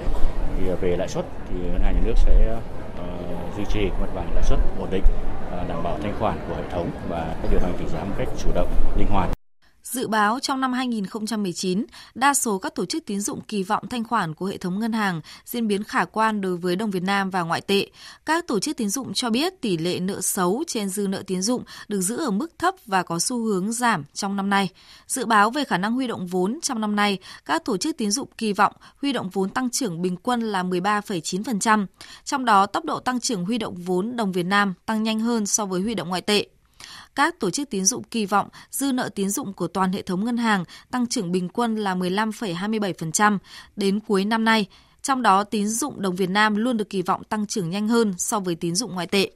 Thì về lãi suất thì ngân hàng nhà nước sẽ duy trì mặt bằng lãi suất ổn định, đảm bảo thanh khoản của hệ thống và các điều hành tỷ giá một cách chủ động, linh hoạt. Dự báo trong năm 2019, đa số các tổ chức tín dụng kỳ vọng thanh khoản của hệ thống ngân hàng diễn biến khả quan đối với đồng Việt Nam và ngoại tệ. Các tổ chức tín dụng cho biết tỷ lệ nợ xấu trên dư nợ tín dụng được giữ ở mức thấp và có xu hướng giảm trong năm nay. Dự báo về khả năng huy động vốn trong năm nay, các tổ chức tín dụng kỳ vọng huy động vốn tăng trưởng bình quân là 13,9%, trong đó tốc độ tăng trưởng huy động vốn đồng Việt Nam tăng nhanh hơn so với huy động ngoại tệ các tổ chức tín dụng kỳ vọng dư nợ tín dụng của toàn hệ thống ngân hàng tăng trưởng bình quân là 15,27% đến cuối năm nay. Trong đó, tín dụng đồng Việt Nam luôn được kỳ vọng tăng trưởng nhanh hơn so với tín dụng ngoại tệ.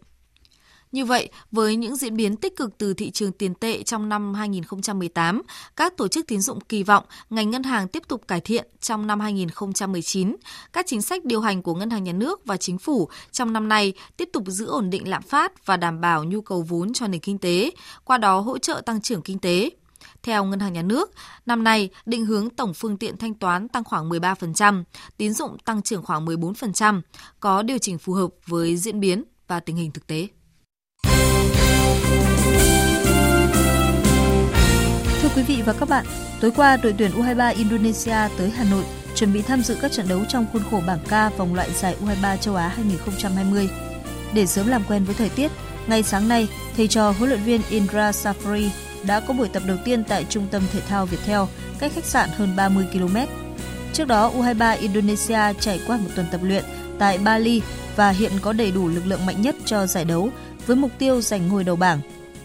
Như vậy, với những diễn biến tích cực từ thị trường tiền tệ trong năm 2018, các tổ chức tín dụng kỳ vọng ngành ngân hàng tiếp tục cải thiện trong năm 2019. Các chính sách điều hành của ngân hàng nhà nước và chính phủ trong năm nay tiếp tục giữ ổn định lạm phát và đảm bảo nhu cầu vốn cho nền kinh tế, qua đó hỗ trợ tăng trưởng kinh tế. Theo Ngân hàng Nhà nước, năm nay định hướng tổng phương tiện thanh toán tăng khoảng 13%, tín dụng tăng trưởng khoảng 14%, có điều chỉnh phù hợp với diễn biến và tình hình thực tế. Quý vị và các bạn, tối qua đội tuyển U23 Indonesia tới Hà Nội chuẩn bị tham dự các trận đấu trong khuôn khổ bảng K vòng loại giải U23 châu Á 2020. Để sớm làm quen với thời tiết, ngay sáng nay, thầy trò huấn luyện viên Indra Safari đã có buổi tập đầu tiên tại Trung tâm Thể thao Viettel, cách khách sạn hơn 30 km. Trước đó, U23 Indonesia trải qua một tuần tập luyện tại Bali và hiện có đầy đủ lực lượng mạnh nhất cho giải đấu với mục tiêu giành ngôi đầu bảng.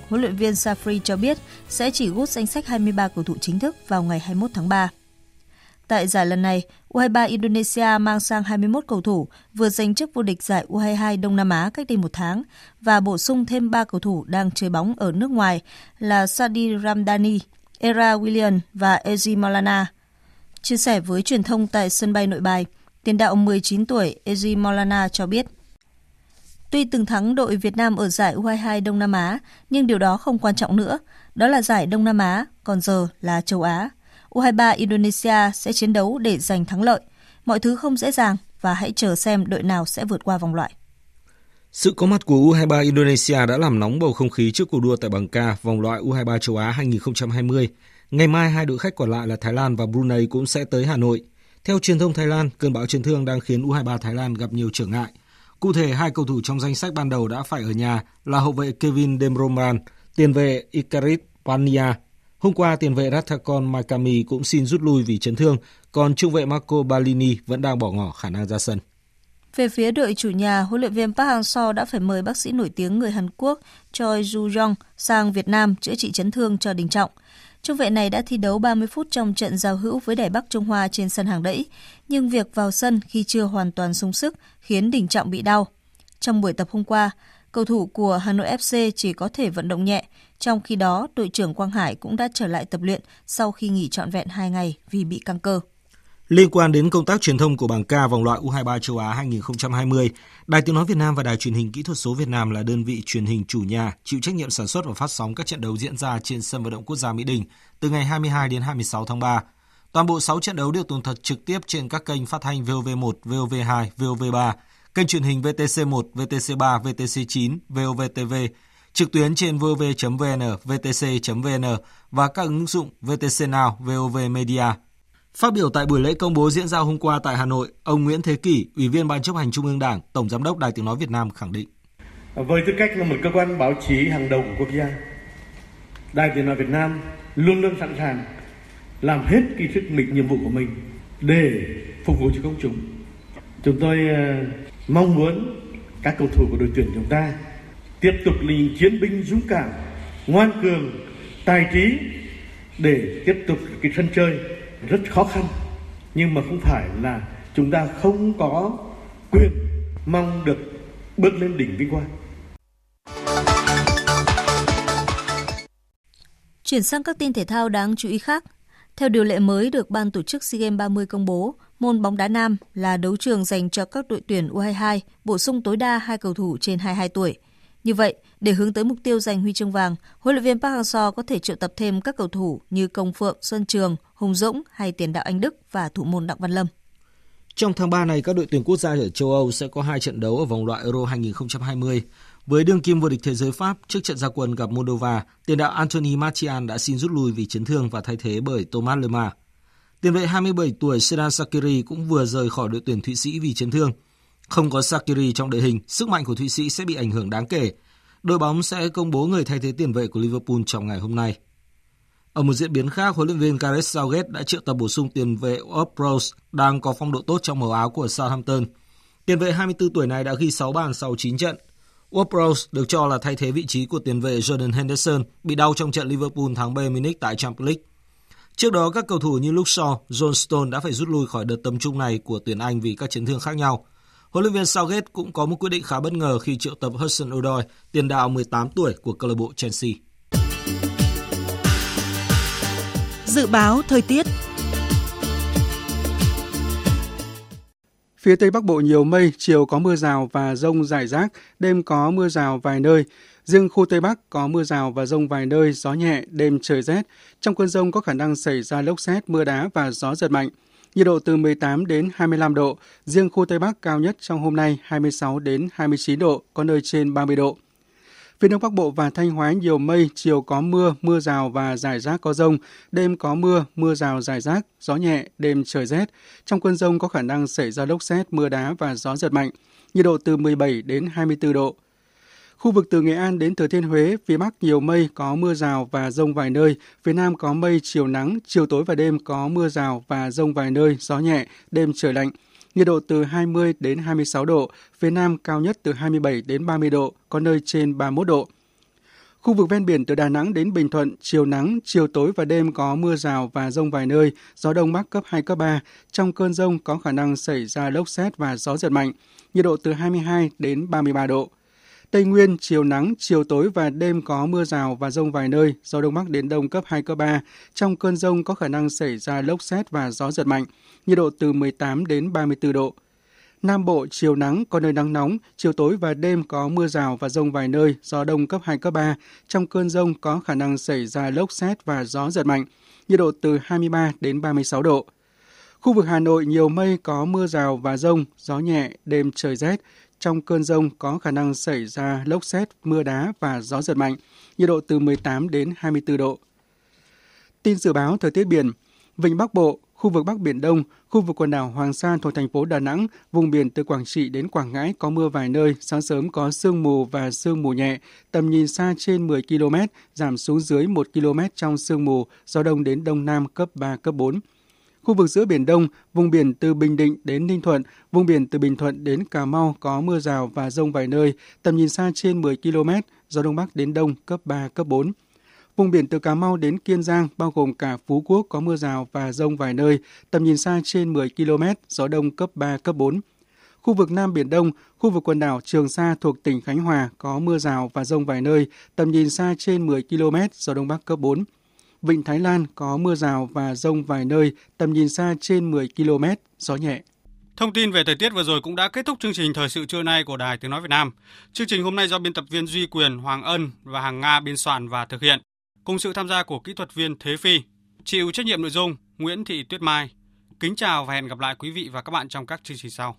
Huấn luyện viên Safri cho biết sẽ chỉ rút danh sách 23 cầu thủ chính thức vào ngày 21 tháng 3. Tại giải lần này, U23 Indonesia mang sang 21 cầu thủ vừa giành chức vô địch giải U22 Đông Nam Á cách đây một tháng và bổ sung thêm 3 cầu thủ đang chơi bóng ở nước ngoài là Sadi Ramdani, Era William và Eji Maulana. Chia sẻ với truyền thông tại sân bay nội bài, tiền đạo 19 tuổi Eji Maulana cho biết Tuy từng thắng đội Việt Nam ở giải U22 Đông Nam Á, nhưng điều đó không quan trọng nữa. Đó là giải Đông Nam Á, còn giờ là châu Á. U23 Indonesia sẽ chiến đấu để giành thắng lợi. Mọi thứ không dễ dàng và hãy chờ xem đội nào sẽ vượt qua vòng loại. Sự có mặt của U23 Indonesia đã làm nóng bầu không khí trước cuộc đua tại bảng K vòng loại U23 châu Á 2020. Ngày mai hai đội khách còn lại là Thái Lan và Brunei cũng sẽ tới Hà Nội. Theo truyền thông Thái Lan, cơn bão chấn thương đang khiến U23 Thái Lan gặp nhiều trở ngại – Cụ thể, hai cầu thủ trong danh sách ban đầu đã phải ở nhà là hậu vệ Kevin Demroman, tiền vệ Ikarit Pania. Hôm qua, tiền vệ Rathacon Makami cũng xin rút lui vì chấn thương, còn trung vệ Marco Balini vẫn đang bỏ ngỏ khả năng ra sân. Về phía đội chủ nhà, huấn luyện viên Park Hang-seo đã phải mời bác sĩ nổi tiếng người Hàn Quốc Choi Ju-jong sang Việt Nam chữa trị chấn thương cho Đình Trọng. Trung vệ này đã thi đấu 30 phút trong trận giao hữu với Đài Bắc Trung Hoa trên sân hàng đẫy, nhưng việc vào sân khi chưa hoàn toàn sung sức khiến Đình Trọng bị đau. Trong buổi tập hôm qua, cầu thủ của Hà Nội FC chỉ có thể vận động nhẹ Trong khi đó, đội trưởng Quang Hải cũng đã trở lại tập luyện sau khi nghỉ trọn vẹn 2 ngày vì bị căng cơ. Liên quan đến công tác truyền thông của bảng K vòng loại U23 châu Á 2020, Đài Tiếng nói Việt Nam và Đài truyền hình kỹ thuật số Việt Nam là đơn vị truyền hình chủ nhà chịu trách nhiệm sản xuất và phát sóng các trận đấu diễn ra trên sân vận động quốc gia Mỹ Đình từ ngày 22 đến 26 tháng 3. Toàn bộ 6 trận đấu được tường thuật trực tiếp trên các kênh phát thanh VOV1, VOV2, VOV3, kênh truyền hình VTC1, VTC3, VTC9, VOVTV, trực tuyến trên vov.vn, vtc.vn và các ứng dụng VTC Now, VOV Media. Phát biểu tại buổi lễ công bố diễn ra hôm qua tại Hà Nội, ông Nguyễn Thế Kỷ, Ủy viên Ban chấp hành Trung ương Đảng, Tổng Giám đốc Đài Tiếng Nói Việt Nam khẳng định. Với tư cách là một cơ quan báo chí hàng đầu của quốc gia, Đài Tiếng Nói Việt Nam luôn luôn sẵn sàng làm hết cái sức mình nhiệm vụ của mình để phục vụ cho công chúng. Chúng tôi ờ, mong muốn các cầu thủ của đội tuyển chúng ta tiếp tục là những chiến binh dũng cảm, ngoan cường, tài trí để tiếp tục cái sân chơi rất khó khăn nhưng mà không phải là chúng ta không có quyền mong được bước lên đỉnh vinh quang. Chuyển sang các tin thể thao đáng chú ý khác. Theo điều lệ mới được Ban tổ chức SEA Games 30 công bố, môn bóng đá nam là đấu trường dành cho các đội tuyển U22, bổ sung tối đa hai cầu thủ trên 22 tuổi. Như vậy, để hướng tới mục tiêu giành huy chương vàng, huấn luyện viên Park Hang-seo có thể triệu tập thêm các cầu thủ như Công Phượng, Xuân Trường, Hùng Dũng hay tiền đạo Anh Đức và thủ môn Đặng Văn Lâm. Trong tháng 3 này, các đội tuyển quốc gia ở châu Âu sẽ có hai trận đấu ở vòng loại Euro 2020. Với đương kim vô địch thế giới Pháp trước trận gia quân gặp Moldova, tiền đạo Anthony Martial đã xin rút lui vì chấn thương và thay thế bởi Thomas Lemar. Tiền vệ 27 tuổi Sedan Sakiri cũng vừa rời khỏi đội tuyển Thụy Sĩ vì chấn thương. Không có Sakiri trong đội hình, sức mạnh của Thụy Sĩ sẽ bị ảnh hưởng đáng kể. Đội bóng sẽ công bố người thay thế tiền vệ của Liverpool trong ngày hôm nay. Ở một diễn biến khác, huấn luyện viên Gareth Southgate đã triệu tập bổ sung tiền vệ Ward đang có phong độ tốt trong màu áo của Southampton. Tiền vệ 24 tuổi này đã ghi 6 bàn sau 9 trận. Ward được cho là thay thế vị trí của tiền vệ Jordan Henderson bị đau trong trận Liverpool thắng Bayern Munich tại Champions League. Trước đó, các cầu thủ như Luke Shaw, John Stone đã phải rút lui khỏi đợt tầm trung này của tuyển Anh vì các chấn thương khác nhau. Huấn luyện viên Southgate cũng có một quyết định khá bất ngờ khi triệu tập Hudson Odoi, tiền đạo 18 tuổi của câu lạc bộ Chelsea. Dự báo thời tiết Phía Tây Bắc Bộ nhiều mây, chiều có mưa rào và rông rải rác, đêm có mưa rào vài nơi. Riêng khu Tây Bắc có mưa rào và rông vài nơi, gió nhẹ, đêm trời rét. Trong cơn rông có khả năng xảy ra lốc xét, mưa đá và gió giật mạnh. Nhiệt độ từ 18 đến 25 độ, riêng khu Tây Bắc cao nhất trong hôm nay 26 đến 29 độ, có nơi trên 30 độ. Phía Đông Bắc Bộ và Thanh Hóa nhiều mây, chiều có mưa, mưa rào và rải rác có rông, đêm có mưa, mưa rào rải rác, gió nhẹ, đêm trời rét. Trong cơn rông có khả năng xảy ra lốc xét, mưa đá và gió giật mạnh, nhiệt độ từ 17 đến 24 độ. Khu vực từ Nghệ An đến Thừa Thiên Huế, phía Bắc nhiều mây, có mưa rào và rông vài nơi. Phía Nam có mây, chiều nắng, chiều tối và đêm có mưa rào và rông vài nơi, gió nhẹ, đêm trời lạnh. Nhiệt độ từ 20 đến 26 độ, phía Nam cao nhất từ 27 đến 30 độ, có nơi trên 31 độ. Khu vực ven biển từ Đà Nẵng đến Bình Thuận, chiều nắng, chiều tối và đêm có mưa rào và rông vài nơi, gió đông bắc cấp 2, cấp 3. Trong cơn rông có khả năng xảy ra lốc xét và gió giật mạnh, nhiệt độ từ 22 đến 33 độ. Tây Nguyên, chiều nắng, chiều tối và đêm có mưa rào và rông vài nơi, gió đông bắc đến đông cấp 2, cấp 3. Trong cơn rông có khả năng xảy ra lốc xét và gió giật mạnh, nhiệt độ từ 18 đến 34 độ. Nam Bộ, chiều nắng, có nơi nắng nóng, chiều tối và đêm có mưa rào và rông vài nơi, gió đông cấp 2, cấp 3. Trong cơn rông có khả năng xảy ra lốc xét và gió giật mạnh, nhiệt độ từ 23 đến 36 độ. Khu vực Hà Nội nhiều mây có mưa rào và rông, gió nhẹ, đêm trời rét, trong cơn rông có khả năng xảy ra lốc xét, mưa đá và gió giật mạnh, nhiệt độ từ 18 đến 24 độ. Tin dự báo thời tiết biển, Vịnh Bắc Bộ, khu vực Bắc Biển Đông, khu vực quần đảo Hoàng Sa thuộc thành phố Đà Nẵng, vùng biển từ Quảng Trị đến Quảng Ngãi có mưa vài nơi, sáng sớm có sương mù và sương mù nhẹ, tầm nhìn xa trên 10 km, giảm xuống dưới 1 km trong sương mù, gió đông đến đông nam cấp 3, cấp 4. Khu vực giữa Biển Đông, vùng biển từ Bình Định đến Ninh Thuận, vùng biển từ Bình Thuận đến Cà Mau có mưa rào và rông vài nơi, tầm nhìn xa trên 10 km, gió Đông Bắc đến Đông cấp 3, cấp 4. Vùng biển từ Cà Mau đến Kiên Giang, bao gồm cả Phú Quốc có mưa rào và rông vài nơi, tầm nhìn xa trên 10 km, gió Đông cấp 3, cấp 4. Khu vực Nam Biển Đông, khu vực quần đảo Trường Sa thuộc tỉnh Khánh Hòa có mưa rào và rông vài nơi, tầm nhìn xa trên 10 km, gió Đông Bắc cấp 4. Vịnh Thái Lan có mưa rào và rông vài nơi, tầm nhìn xa trên 10 km, gió nhẹ. Thông tin về thời tiết vừa rồi cũng đã kết thúc chương trình thời sự trưa nay của Đài Tiếng nói Việt Nam. Chương trình hôm nay do biên tập viên Duy Quyền, Hoàng Ân và Hàng Nga biên soạn và thực hiện, cùng sự tham gia của kỹ thuật viên Thế Phi. Chịu trách nhiệm nội dung Nguyễn Thị Tuyết Mai. Kính chào và hẹn gặp lại quý vị và các bạn trong các chương trình sau.